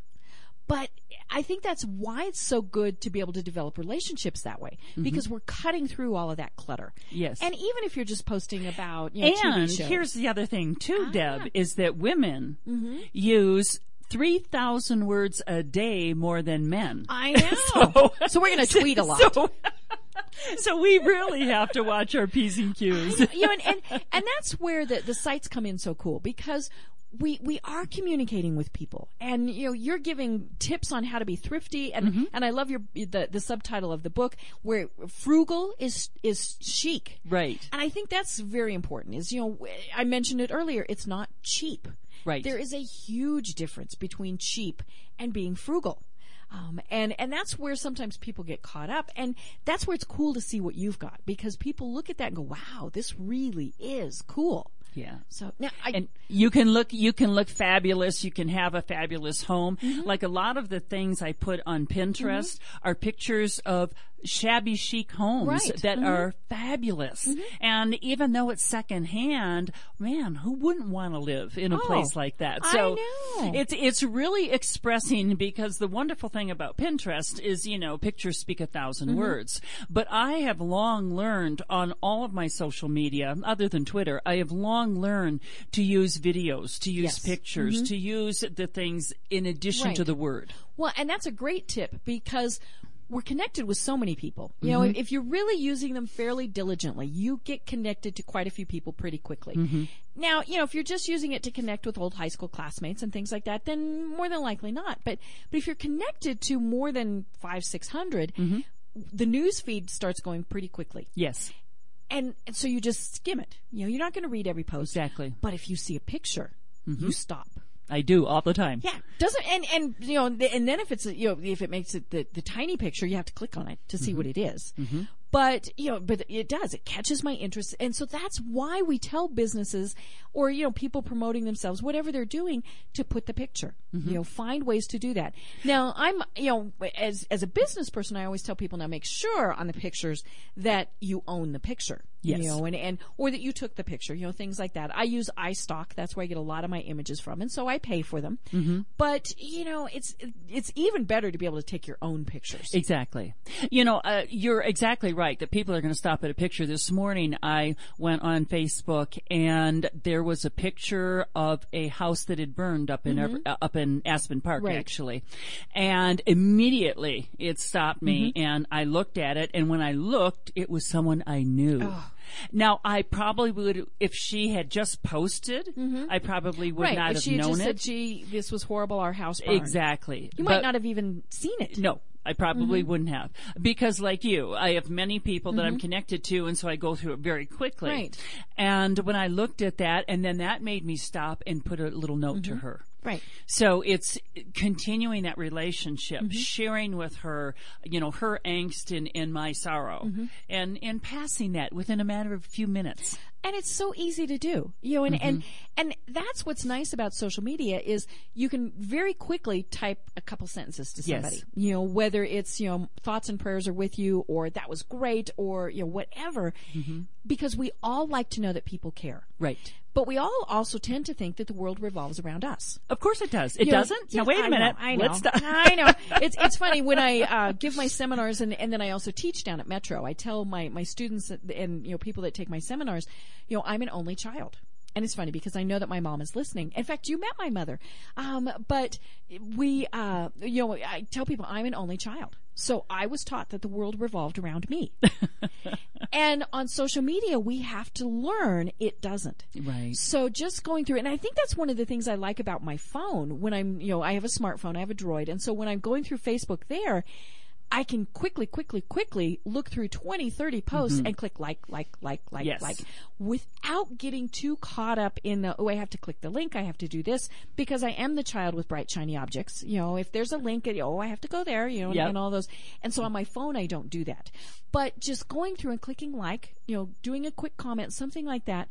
But I think that's why it's so good to be able to develop relationships that way because we're cutting through all of that clutter. Mm-hmm. Yes. And even if you're just posting about, you know, And. Ah. here's the other thing too, Deb, is that women Mm-hmm. use 3,000 words a day more than men. I know. so, we're going to tweet a lot. So, so we really have to watch our P's and Q's. you know, and, and, and that's where the, the sites come in so cool because we, we are communicating with people and, you know, you're giving tips on how to be thrifty and, Mm-hmm. and I love your, the, the subtitle of the book where frugal is, is chic. Right. And I think that's very important is, you know, I mentioned it earlier, it's not cheap. Right. There is a huge difference between cheap and being frugal. Um, and, and that's where sometimes people get caught up. And that's where it's cool to see what you've got because people look at that and go, wow, this really is cool. Yeah. So now I, and you can look you can look fabulous you can have a fabulous home Mm-hmm. like a lot of the things i put on pinterest are pictures of shabby chic homes Right. Mm-hmm. that are fabulous and even though it's secondhand man who wouldn't want to live in a Oh, place like that so it's it's really expressing because the wonderful thing about pinterest is you know pictures speak a 1000 Mm-hmm. words but i have long learned on all of my social media other than twitter i have long learned to use videos to use Yes. Mm-hmm. pictures to use the things in addition to the word Well, and that's a great tip because we're connected with so many people. You know, Mm-hmm. if you're really using them fairly diligently, you get connected to quite a few people pretty quickly. Mm-hmm. Now, you know, if you're just using it to connect with old high school classmates and things like that, then more than likely not. But but if you're connected to more than five, six Mm-hmm. the news feed starts going pretty quickly. yes And, and so you just skim it. You know, you're not going to read every post. Exactly. Mm-hmm. But if you see a picture, you stop. I do all the time Yeah, doesn't and and you know, and then if it's you know if it makes it the, the tiny picture, you have to click on it to see mm-hmm. what it is. Mm-hmm. But you know, but it does. It catches my interest, and so that's why we tell businesses or you know people promoting themselves, whatever they're doing, to put the picture. Mm-hmm. You know, find ways to do that. Now, I'm you know as as a business person, I always tell people now make sure on the pictures that you own the picture. Yes. You know, and, and or that you took the picture, you know, things like that. I use iStock. That's where I get a lot of my images from, and so I pay for them. But you know, it's it's even better to be able to take your own pictures. Exactly. You know, uh, you're exactly right that people are going to stop at a picture. This morning I went on Facebook and there was a picture of a house that had burned up in Ever- uh, up in Aspen Park Right. actually. And immediately it stopped me and I looked at it and when I looked it was someone I knew. Now I probably would if she had just posted, I probably would right. not if have she known just it. said, "Gee, this was horrible. Our house burned." exactly. You might But- not have even seen it. no, I probably Mm-hmm. wouldn't have. Because like you, I have many people that I'm connected to and so I go through it very quickly. Right. And when I looked at that and then that made me stop and put a little note Mm-hmm. to her. Right. So it's continuing that relationship, Mm-hmm. sharing with her, you know, her angst and, and my sorrow Mm-hmm. and, and passing that within a matter of a few minutes. and it's so easy to do you know and, and Mm-hmm. and that's what's nice about social media is you can very quickly type a couple sentences to Yes. somebody you know whether it's you know thoughts and prayers are with you or that was great or you know whatever Mm-hmm. because we all like to know that people care Right. But we all also tend to think that the world revolves around us Of course it does. It you doesn't? yeah, now wait a I minute. Know, I know. I know. It's it's funny when I uh, give my seminars and and then I also teach down at Metro. I tell my my students and you know people that take my seminars, you know, I'm an only child. And it's funny because I know that my mom is listening. In fact, you met my mother. Um, but we, uh, you know, I tell people I'm an only child. So I was taught that the world revolved around me. and on social media, we have to learn it doesn't. Right. So just going through, and I think that's one of the things I like about my phone when I'm, you know, I have a smartphone, I have a Droid, and so when I'm going through Facebook there, I can quickly, quickly, quickly look through 20, 30 posts mm-hmm. and click like, like, like, like, Yes. like, without getting too caught up in the, oh, I have to click the link, I have to do this, because I am the child with bright, shiny objects. You know, if there's a link, oh, I have to go there, you know, Yep. and all those. And so on my phone, I don't do that. But just going through and clicking like, you know, doing a quick comment, something like that,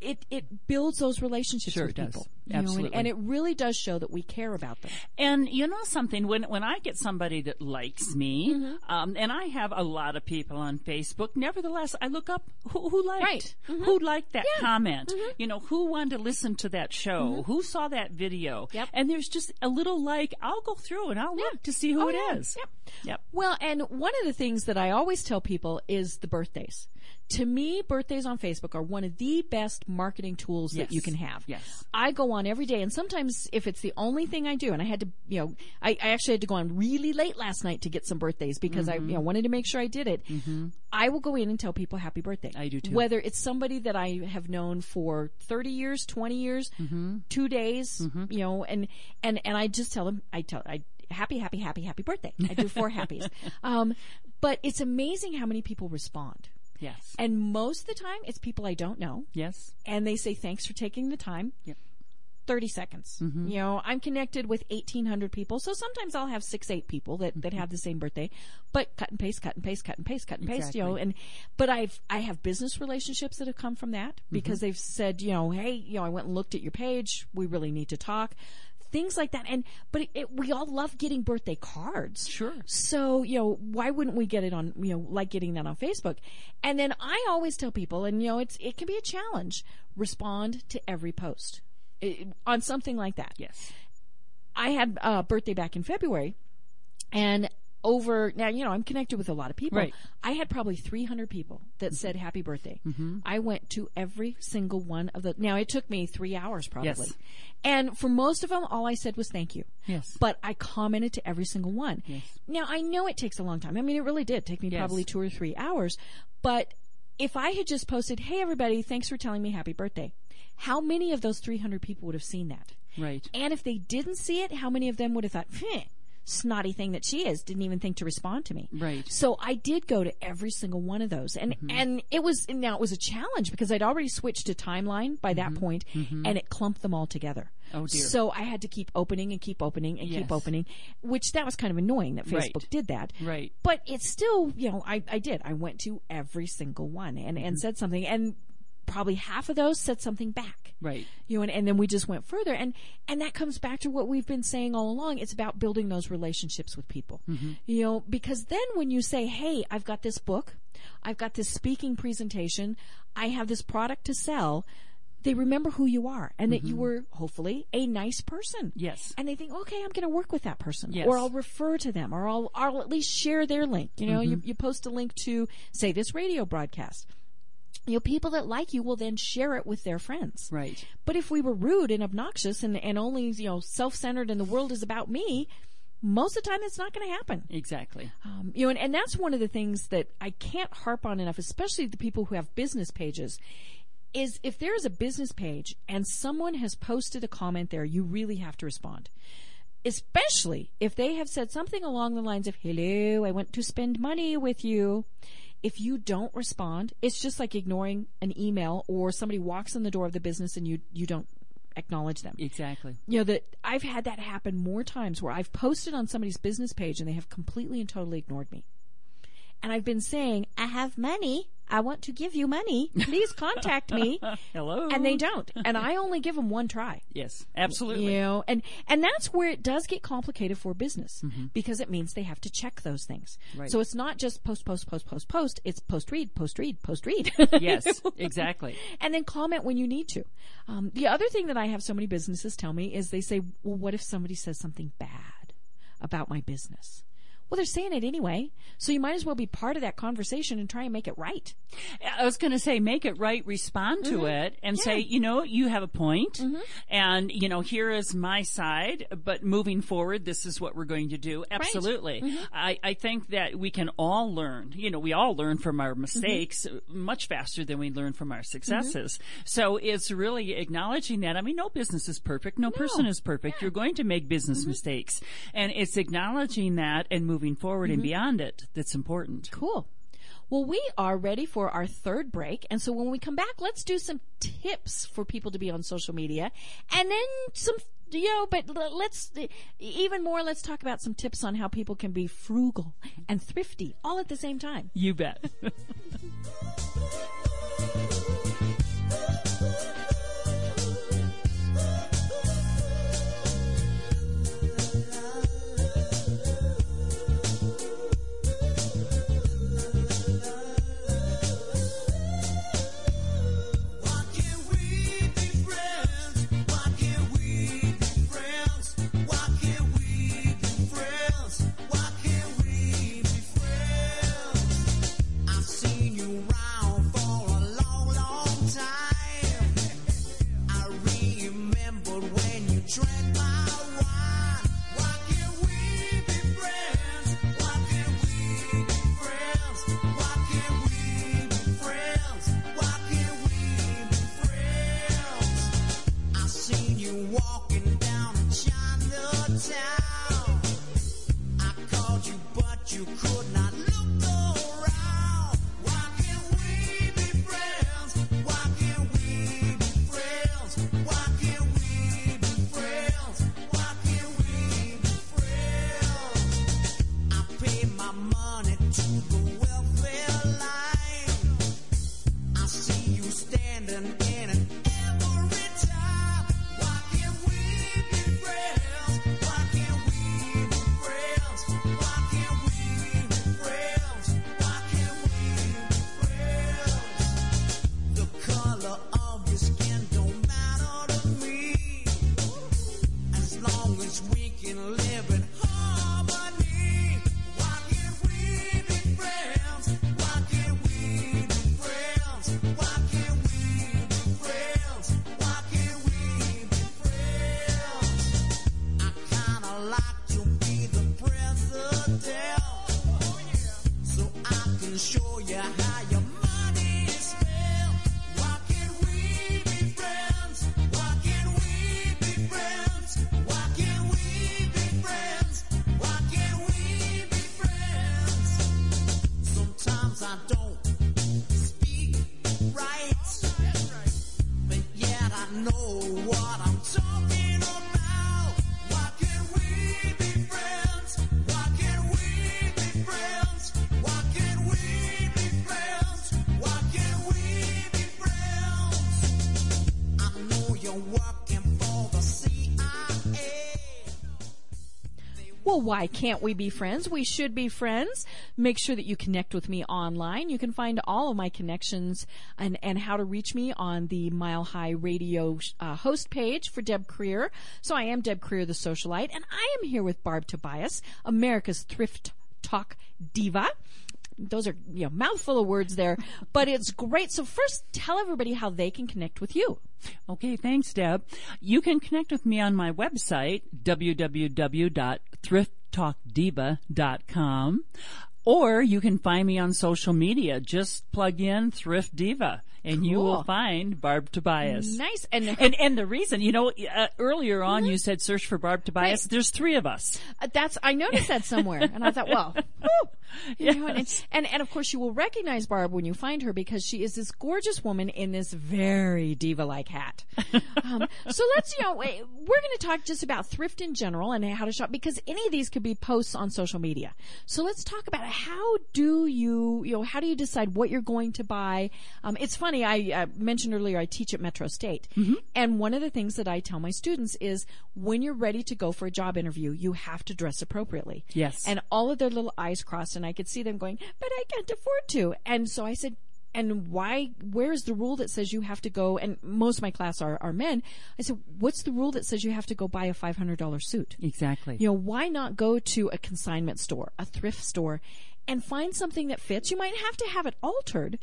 it, it builds those relationships Sure with people. you know, and- Absolutely. and it really does show that we care about them. And you know something, when when I get somebody that likes me, Mm-hmm. um, and I have a lot of people on Facebook, nevertheless, I look up who, who liked, Right. Mm-hmm. who liked that comment, you know, who wanted to listen to that show, who saw that video, Mm-hmm. Yep. and there's just a little like, I'll go through and I'll look to see who Oh, it yeah. is. Yep. Yep. Well, and one of the things that I always tell people is the birthdays. To me, birthdays on Facebook are one of the best marketing tools that you can have. Yes. I go on every day and sometimes if it's the only thing I do and I had to, you know, I, I actually had to go on really late last night to get some birthdays because I, you mm-hmm. know, wanted to make sure I did it. Mm-hmm. I will go in and tell people happy birthday. I do too. Whether it's somebody that I have known for 30 years, 20 years, mm-hmm. two days, you know, and, and, and I just tell them, I tell, I, happy, happy, happy, happy birthday. I do four happies. Um, but it's amazing how many people respond. Yes. And most of the time it's people I don't know Yes. and they say thanks for taking the time. Yep. 30 seconds. Mm-hmm. You know, I'm connected with 1800 people. So sometimes I'll have six, eight people that, that mm-hmm. have the same birthday, but cut and paste, cut and paste, cut and paste, cut and paste, you know, and, but I've, I have business relationships that have come from that because mm-hmm. they've said, you know, hey, you know, I went and looked at your page. We really need to talk. Things like that. And, but it, it, we all love getting birthday cards. Sure. So, you know, why wouldn't we get it on, you know, like getting that on Facebook? And then I always tell people, and you know, it's, it can be a challenge, respond to every post it, on something like that. Yes. I had a birthday back in February and over now, you know, I'm connected with a lot of people. Right. I had probably 300 people that said happy birthday. mm-hmm. I went to every single one of the, now it took me three hours probably. Yes. And for most of them, all I said was thank you. Yes. But I commented to every single one. Yes. Now I know it takes a long time. I mean, it really did take me Yes. probably two or three hours. But if I had just posted, "Hey everybody, thanks for telling me happy birthday," how many of those 300 people would have seen that? Right. And if they didn't see it, how many of them would have thought, "Heh, snotty thing that she is," didn't even think to respond to me. Right. So I did go to every single one of those, and Mm-hmm. and it was now it was a challenge because I'd already switched to timeline by that point, and it clumped them all together. Mm-hmm. Oh, dear. So I had to keep opening and keep opening and Yes. keep opening, which that was kind of annoying that Right. Facebook did that. Right. But it's still, you know, I, I did. I went to every single one and, Mm-hmm. and said something and probably half of those said something back. Right. You know, and, and then we just went further and, and that comes back to what we've been saying all along. It's about building those relationships with people. Mm-hmm. You know, because then when you say, Hey, I've got this book, I've got this speaking presentation, I have this product to sell, they remember who you are and that you mm-hmm. were hopefully a nice person. Yes. And they think, okay, I'm going to work with that person, Yes. or I'll refer to them, or I'll I'll at least share their link. You know, you, mm-hmm. you post a link to say this radio broadcast. You know, people that like you will then share it with their friends. Right. But if we were rude and obnoxious and and only you know self centered and the world is about me, most of the time it's not going to happen. Exactly. Um, you know, and, and that's one of the things that I can't harp on enough, especially the people who have business pages, is if there is a business page and someone has posted a comment there, you really have to respond. Especially if they have said something along the lines of, hello, I want to spend money with you. If you don't respond, it's just like ignoring an email or somebody walks in the door of the business and you, you don't acknowledge them Exactly. you know that I've had that happen more times where I've posted on somebody's business page and they have completely and totally ignored me. And I've been saying, I have money. I want to give you money. Please contact me. Hello. And they don't. And I only give them one try. Yes. Absolutely. You know, and, and that's where it does get complicated for business because it means they have to check those things. Mm-hmm. Right. So it's not just post, post, post, post, post. It's post read, post read, post read. Yes. Exactly. and then comment when you need to. Um, the other thing that I have so many businesses tell me is they say, well, what if somebody says something bad about my business? Well, they're saying it anyway. So you might as well be part of that conversation and try and make it right. I was going to say, make it right, respond to mm-hmm. it, and say, you know, you have a point. point, and you know, here is my side. But moving forward, this is what we're going to do. Absolutely, mm-hmm. I, I think that we can all learn. You know, we all learn from our mistakes much faster than we learn from our successes. So it's really acknowledging that. I mean, no business is perfect. No, person is perfect. You're going to make business mistakes, and it's acknowledging that and moving forward and mm-hmm. beyond it that's important. Cool. Well, we are ready for our third break. And so when we come back, let's do some tips for people to be on social media and then some, you know, but let's, even more, let's talk about some tips on how people can be frugal and thrifty all at the same time. You bet. can show you how your why can't we be friends? We should be friends. Make sure that you connect with me online. You can find all of my connections and, and how to reach me on the Mile High Radio uh, host page for Deb Creer. So I am Deb Creer, the socialite, and I am here with Barb Tobias, America's thrift talk diva. Those are, you know, mouthful of words there, but it's great. So first, tell everybody how they can connect with you. Okay, thanks, Deb. You can connect with me on my website, www.thrifttalkdiva.com, or you can find me on social media. Just plug in Thrift Diva and you will find Barb Tobias. Nice. And, And and the reason, you know, uh, earlier on you said search for Barb Tobias. Right. There's three of us. Uh, that's I noticed that somewhere, and I thought, well, whew. You know, and, and and of course you will recognize Barb when you find her because she is this gorgeous woman in this very diva-like hat. Um, so let's, you know, we're going to talk just about thrift in general and how to shop because any of these could be posts on social media. So let's talk about how do you, you know, how do you decide what you're going to buy? Um, it's funny. I uh, mentioned earlier I teach at Metro State, and one of the things that I tell my students is when you're ready to go for a job interview, you have to dress appropriately. Yes. And all of their little eyes crossed, and I could see them going, "But I can't afford to." And so I said, "And why? Where's the rule that says you have to go?" And most of my class are are men. I said, "What's the rule that says you have to go buy a five hundred dollar suit?" Exactly. You know, why not go to a consignment store, a thrift store, and find something that fits? You might have to have it altered,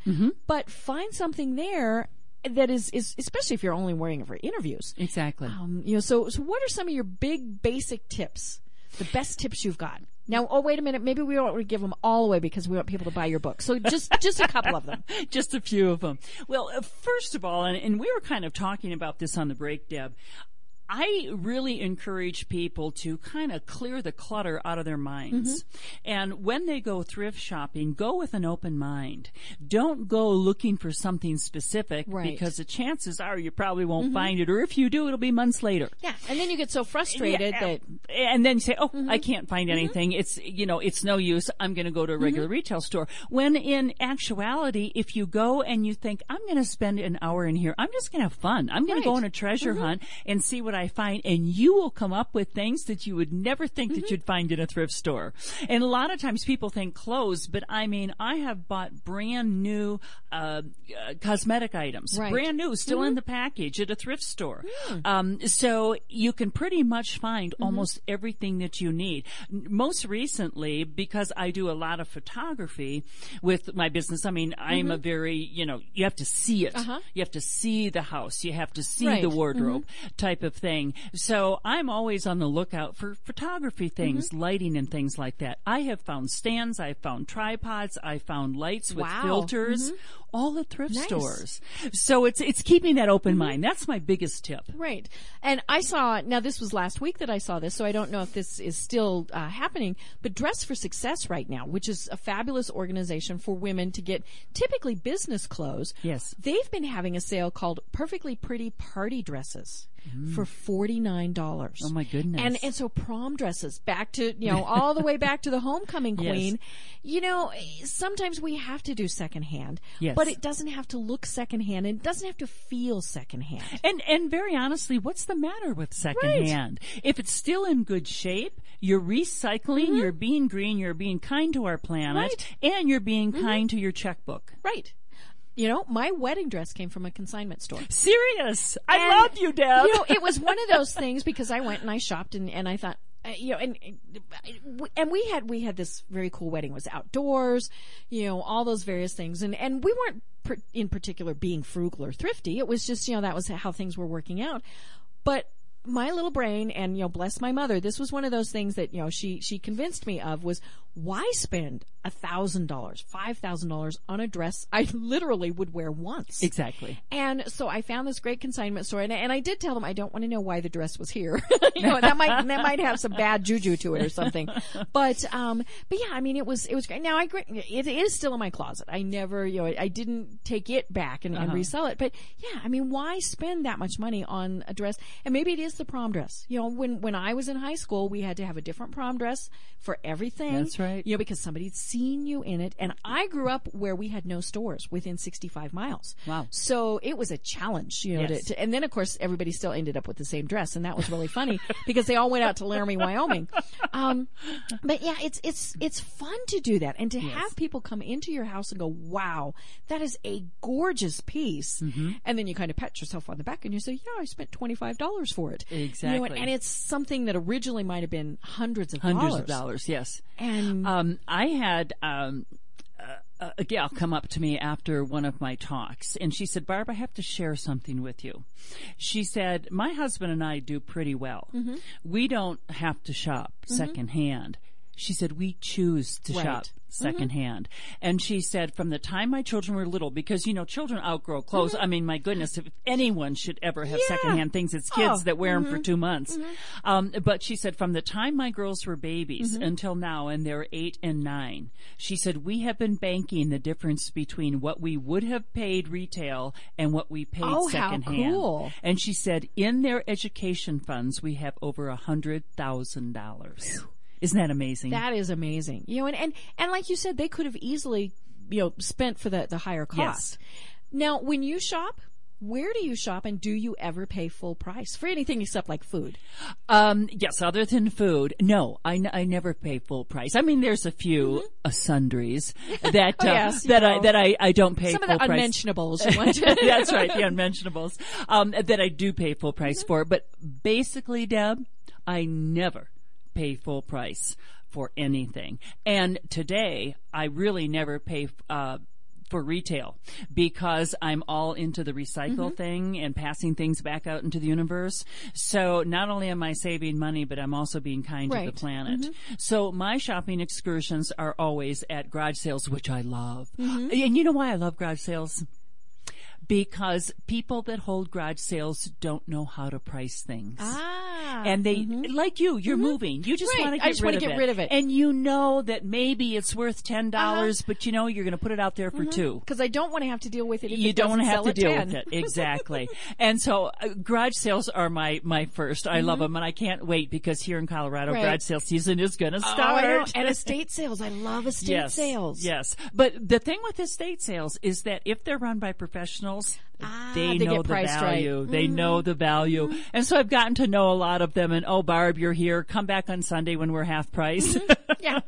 but find something there that is, is especially if you're only wearing it for interviews. Exactly. Um, you know, so so what are some of your big basic tips? The best tips you've got. Now, oh wait a minute, maybe we don't want to give them all away because we want people to buy your book. So just just a couple of them. Just a few of them. Well, uh, first of all, and, and we were kind of talking about this on the break, Deb. I really encourage people to kind of clear the clutter out of their minds. Mm-hmm. And when they go thrift shopping, go with an open mind. Don't go looking for something specific Right. Mm-hmm. because the chances are you probably won't find it, or if you do, it'll be months later. Yeah, and then you get so frustrated Yeah, that and then you say, "Oh, Mm-hmm. I can't find anything. It's you know, it's no use. I'm going to go to a regular Mm-hmm. retail store." When in actuality, if you go and you think, "I'm going to spend an hour in here. I'm just going to have fun. I'm going to go on a treasure hunt and see what I find," and you will come up with things that you would never think Mm-hmm. that you'd find in a thrift store. And a lot of times people think clothes, but I mean, I have bought brand new uh, uh, cosmetic items, Right. brand new, still in the package at a thrift store. Um, so you can pretty much find almost everything that you need. Most recently, because I do a lot of photography with my business, I mean, I'm a very, you know, you have to see it. Uh-huh. You have to see the house. You have to see Right. the wardrobe type of thing. So I'm always on the lookout for photography things, Mm-hmm. lighting and things like that. I have found stands. I've found tripods. I found lights with Wow. filters, all at thrift Nice. stores. So it's, it's keeping that open Mm-hmm. mind. That's my biggest tip. Right. And I saw, now this was last week that I saw this, so I don't know if this is still uh, happening, but Dress for Success right now, which is a fabulous organization for women to get typically business clothes. Yes. They've been having a sale called Perfectly Pretty Party Dresses. For forty nine dollars. Oh, my goodness. And and so prom dresses back to you know all the way back to the homecoming Yes. queen. You know, sometimes we have to do secondhand, Yes. but it doesn't have to look secondhand and it doesn't have to feel secondhand. And and very honestly, what's the matter with secondhand? If it's still in good shape, you're recycling, you're being green, you're being kind to our planet, Mm-hmm. Right. and you're being kind to your checkbook. Right. You know, my wedding dress came from a consignment store. Serious. I And, love you, Deb. You know, it was one of those things because I went and I shopped and, and I thought, uh, you know, and and we had we had this very cool wedding. It was outdoors, you know, all those various things, and and we weren't per, in particular being frugal or thrifty. It was just you know that was how things were working out, but. My little brain, and you know, bless my mother. This was one of those things that you know she she convinced me of was why spend a thousand dollars, five thousand dollars on a dress I literally would wear once. exactly. And so I found this great consignment store, and, and I did tell them I don't want to know why the dress was here. you know, that might that might have some bad juju to it or something. But um, but yeah, I mean, it was it was great. Now I it is still in my closet. I never, you know, I didn't take it back and, and resell it. But yeah, I mean, why spend that much money on a dress? And maybe it is the prom dress. You know, when when I was in high school, we had to have a different prom dress for everything. That's right. You know, because somebody had seen you in it. And I grew up where we had no stores within 65 miles. Wow. So it was a challenge, you know, Yes. to, to, and then of course everybody still ended up with the same dress and that was really funny because they all went out to Laramie, Wyoming. Um, but yeah, it's, it's, it's fun to do that and to have people come into your house and go, wow, that is a gorgeous piece. Mm-hmm. And then you kind of pat yourself on the back and you say, yeah, I spent $25 for it. You know, and, Exactly. and it's something that originally might have been hundreds of Hundreds dollars. of dollars, yes. And Um, I had um, a, a gal come up to me after one of my talks, and she said, "Barb, I have to share something with you." She said, "My husband and I do pretty well. Mm-hmm. We don't have to shop secondhand." She said, "We choose to Right. Mm-hmm. shop secondhand." And she said, "From the time my children were little, because you know children outgrow clothes. I mean, my goodness, if anyone should ever have Mm-hmm. Yeah. secondhand things, it's kids Oh, that wear them for two months." Um, but she said, "From the time my girls were babies Mm-hmm. until now, and they're eight and nine, she said we have been banking the difference between what we would have paid retail and what we paid Oh, how secondhand." cool. And she said, in their education funds, we have over a hundred thousand dollars. Isn't that amazing? That is amazing. You know, and, and, and like you said, they could have easily, you know, spent for the, the higher cost. Now, when you shop, where do you shop and do you ever pay full price for anything except like food? Um, yes, other than food, no, I, n- I never pay full price. I mean, there's a few uh, sundries that uh, Mm-hmm. Oh, yes, you that I know. that I, I don't pay Some of full the price. unmentionables you want to. That's right, the unmentionables um, that I do pay full price for. But basically, Deb, I never pay full price for anything. And today, I really never pay. Uh, for retail because I'm all into the recycle Mm-hmm. thing and passing things back out into the universe. So not only am I saving money, but I'm also being kind to Right. Mm-hmm. the planet. So my shopping excursions are always at garage sales, which I love. Mm-hmm. And you know why I love garage sales? Because people that hold garage sales don't know how to price things. Ah. And they, like you, you're moving. You just Right. want to I just rid, of get it. rid of it. And you know that maybe it's worth $10, dollars but you know you're going to put it out there for two Because I don't want to have to deal with it. You it don't doesn't have sell to deal 10. with it exactly and so uh, garage sales are my my first i love them and i can't wait because here in colorado Mm-hmm. Right. garage sale season is going to Oh, start I know. And estate sales. I love estate yes sales. yes but the thing with estate sales is that if they're run by professionals Ah, they, they know the priced right. Mm-hmm. value. They mm. know the value. And so I've gotten to know a lot of them and, oh, Barb, you're here. Come back on Sunday when we're half price. Mm-hmm. Yeah.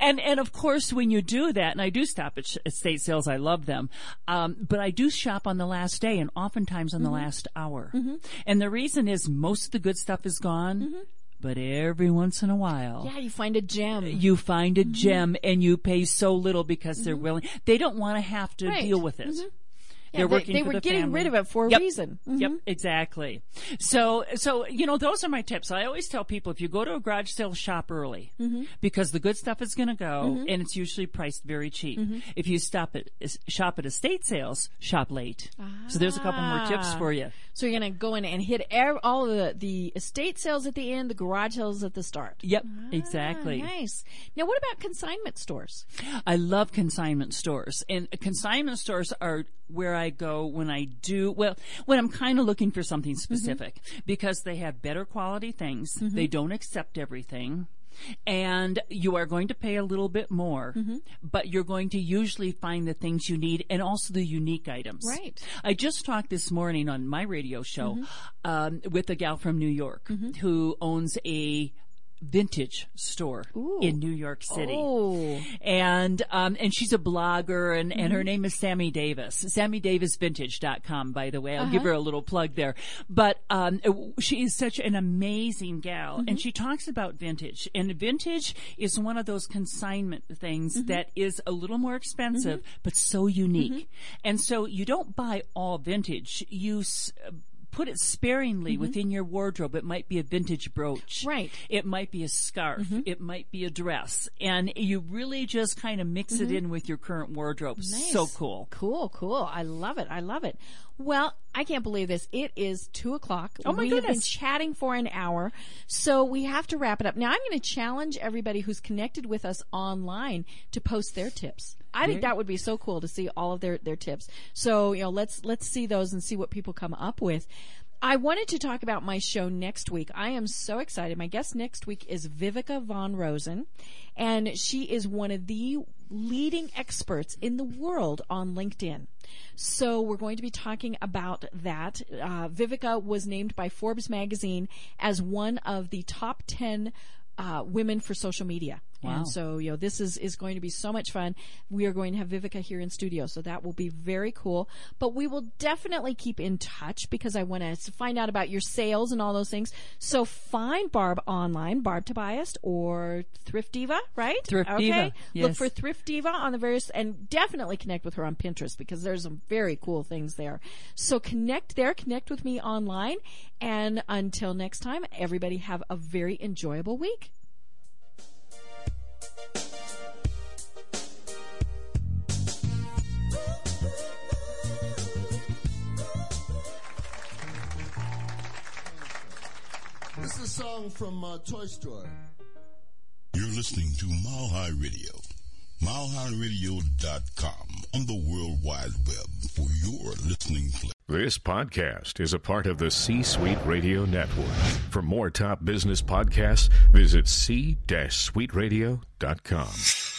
and and of course when you do that, and I do stop at estate sales, I love them, um, but I do shop on the last day and oftentimes on the mm-hmm. last hour. Mm-hmm. And the reason is most of the good stuff is gone, but every once in a while. Yeah, you find a gem. You find a gem and you pay so little because they're willing. They don't want to have to Right. deal with it. Yeah, They're they- working they for were the getting family. rid of it for a Yep. reason. Mm-hmm. Yep, exactly. So, so you know, those are my tips. I always tell people if you go to a garage sale, shop early Mm-hmm. because the good stuff is going to go, and it's usually priced very cheap. Mm-hmm. If you stop at shop at estate sales, shop late. So there's a couple more tips Ah. for you. So you're going to go in and hit all of the, the estate sales at the end, the garage sales at the start. Yep, exactly. Ah, nice. Now, what about consignment stores? I love consignment stores, and consignment stores are where I go when I do well when I'm kind of looking for something specific mm-hmm. because they have better quality things. Mm-hmm. They don't accept everything. And you are going to pay a little bit more, mm-hmm. but you're going to usually find the things you need and also the unique items. Right. I just talked this morning on my radio show um, with a gal from New York who owns a vintage store in New York City Oh, and um and she's a blogger and and her mm-hmm. name is Sammy Davis. SammyDavisVintage.com by the way. I'll uh-huh. give her a little plug there. But um she is such an amazing gal and mm-hmm. she talks about vintage. And vintage is one of those consignment things mm-hmm. that is a little more expensive but so unique. And so you don't buy all vintage. You s- put it sparingly mm-hmm. within your wardrobe. It might be a vintage brooch. Right. It might be a scarf. Mm-hmm. It might be a dress. And you really just kind of mix it mm-hmm. in with your current wardrobe. So cool. Cool, cool. I love it. I love it. Well, I can't believe this. It is two o'clock. Oh, my we have been chatting for an hour, so we have to wrap it up. Now, I'm going to challenge everybody who's connected with us online to post their tips. I think that would be so cool to see all of their their tips. So, you know, let's let's see those and see what people come up with. I wanted to talk about my show next week. I am so excited. My guest next week is Viveka von Rosen, and she is one of the leading experts in the world on LinkedIn. So we're going to be talking about that. Uh, Viveka was named by Forbes magazine as one of the top 10 uh, women for social media. Wow. And so, you know, this is, is going to be so much fun. We are going to have Viveka here in studio, so that will be very cool. But we will definitely keep in touch because I want to find out about your sales and all those things. So find Barb online, Barb Tobias or Thrift Diva, right? Thrift Diva. okay. Diva, Look for Thrift Diva on the various, and definitely connect with her on Pinterest because there's some very cool things there. So connect there, connect with me online, and until next time, everybody have a very enjoyable week. This is a song from uh, Toy Story. You're listening to Mile High Radio. MileHighRadio.com on the World Wide Web for your listening pleasure. This podcast is a part of the C Suite Radio Network. For more top business podcasts, visit c-suiteradio.com.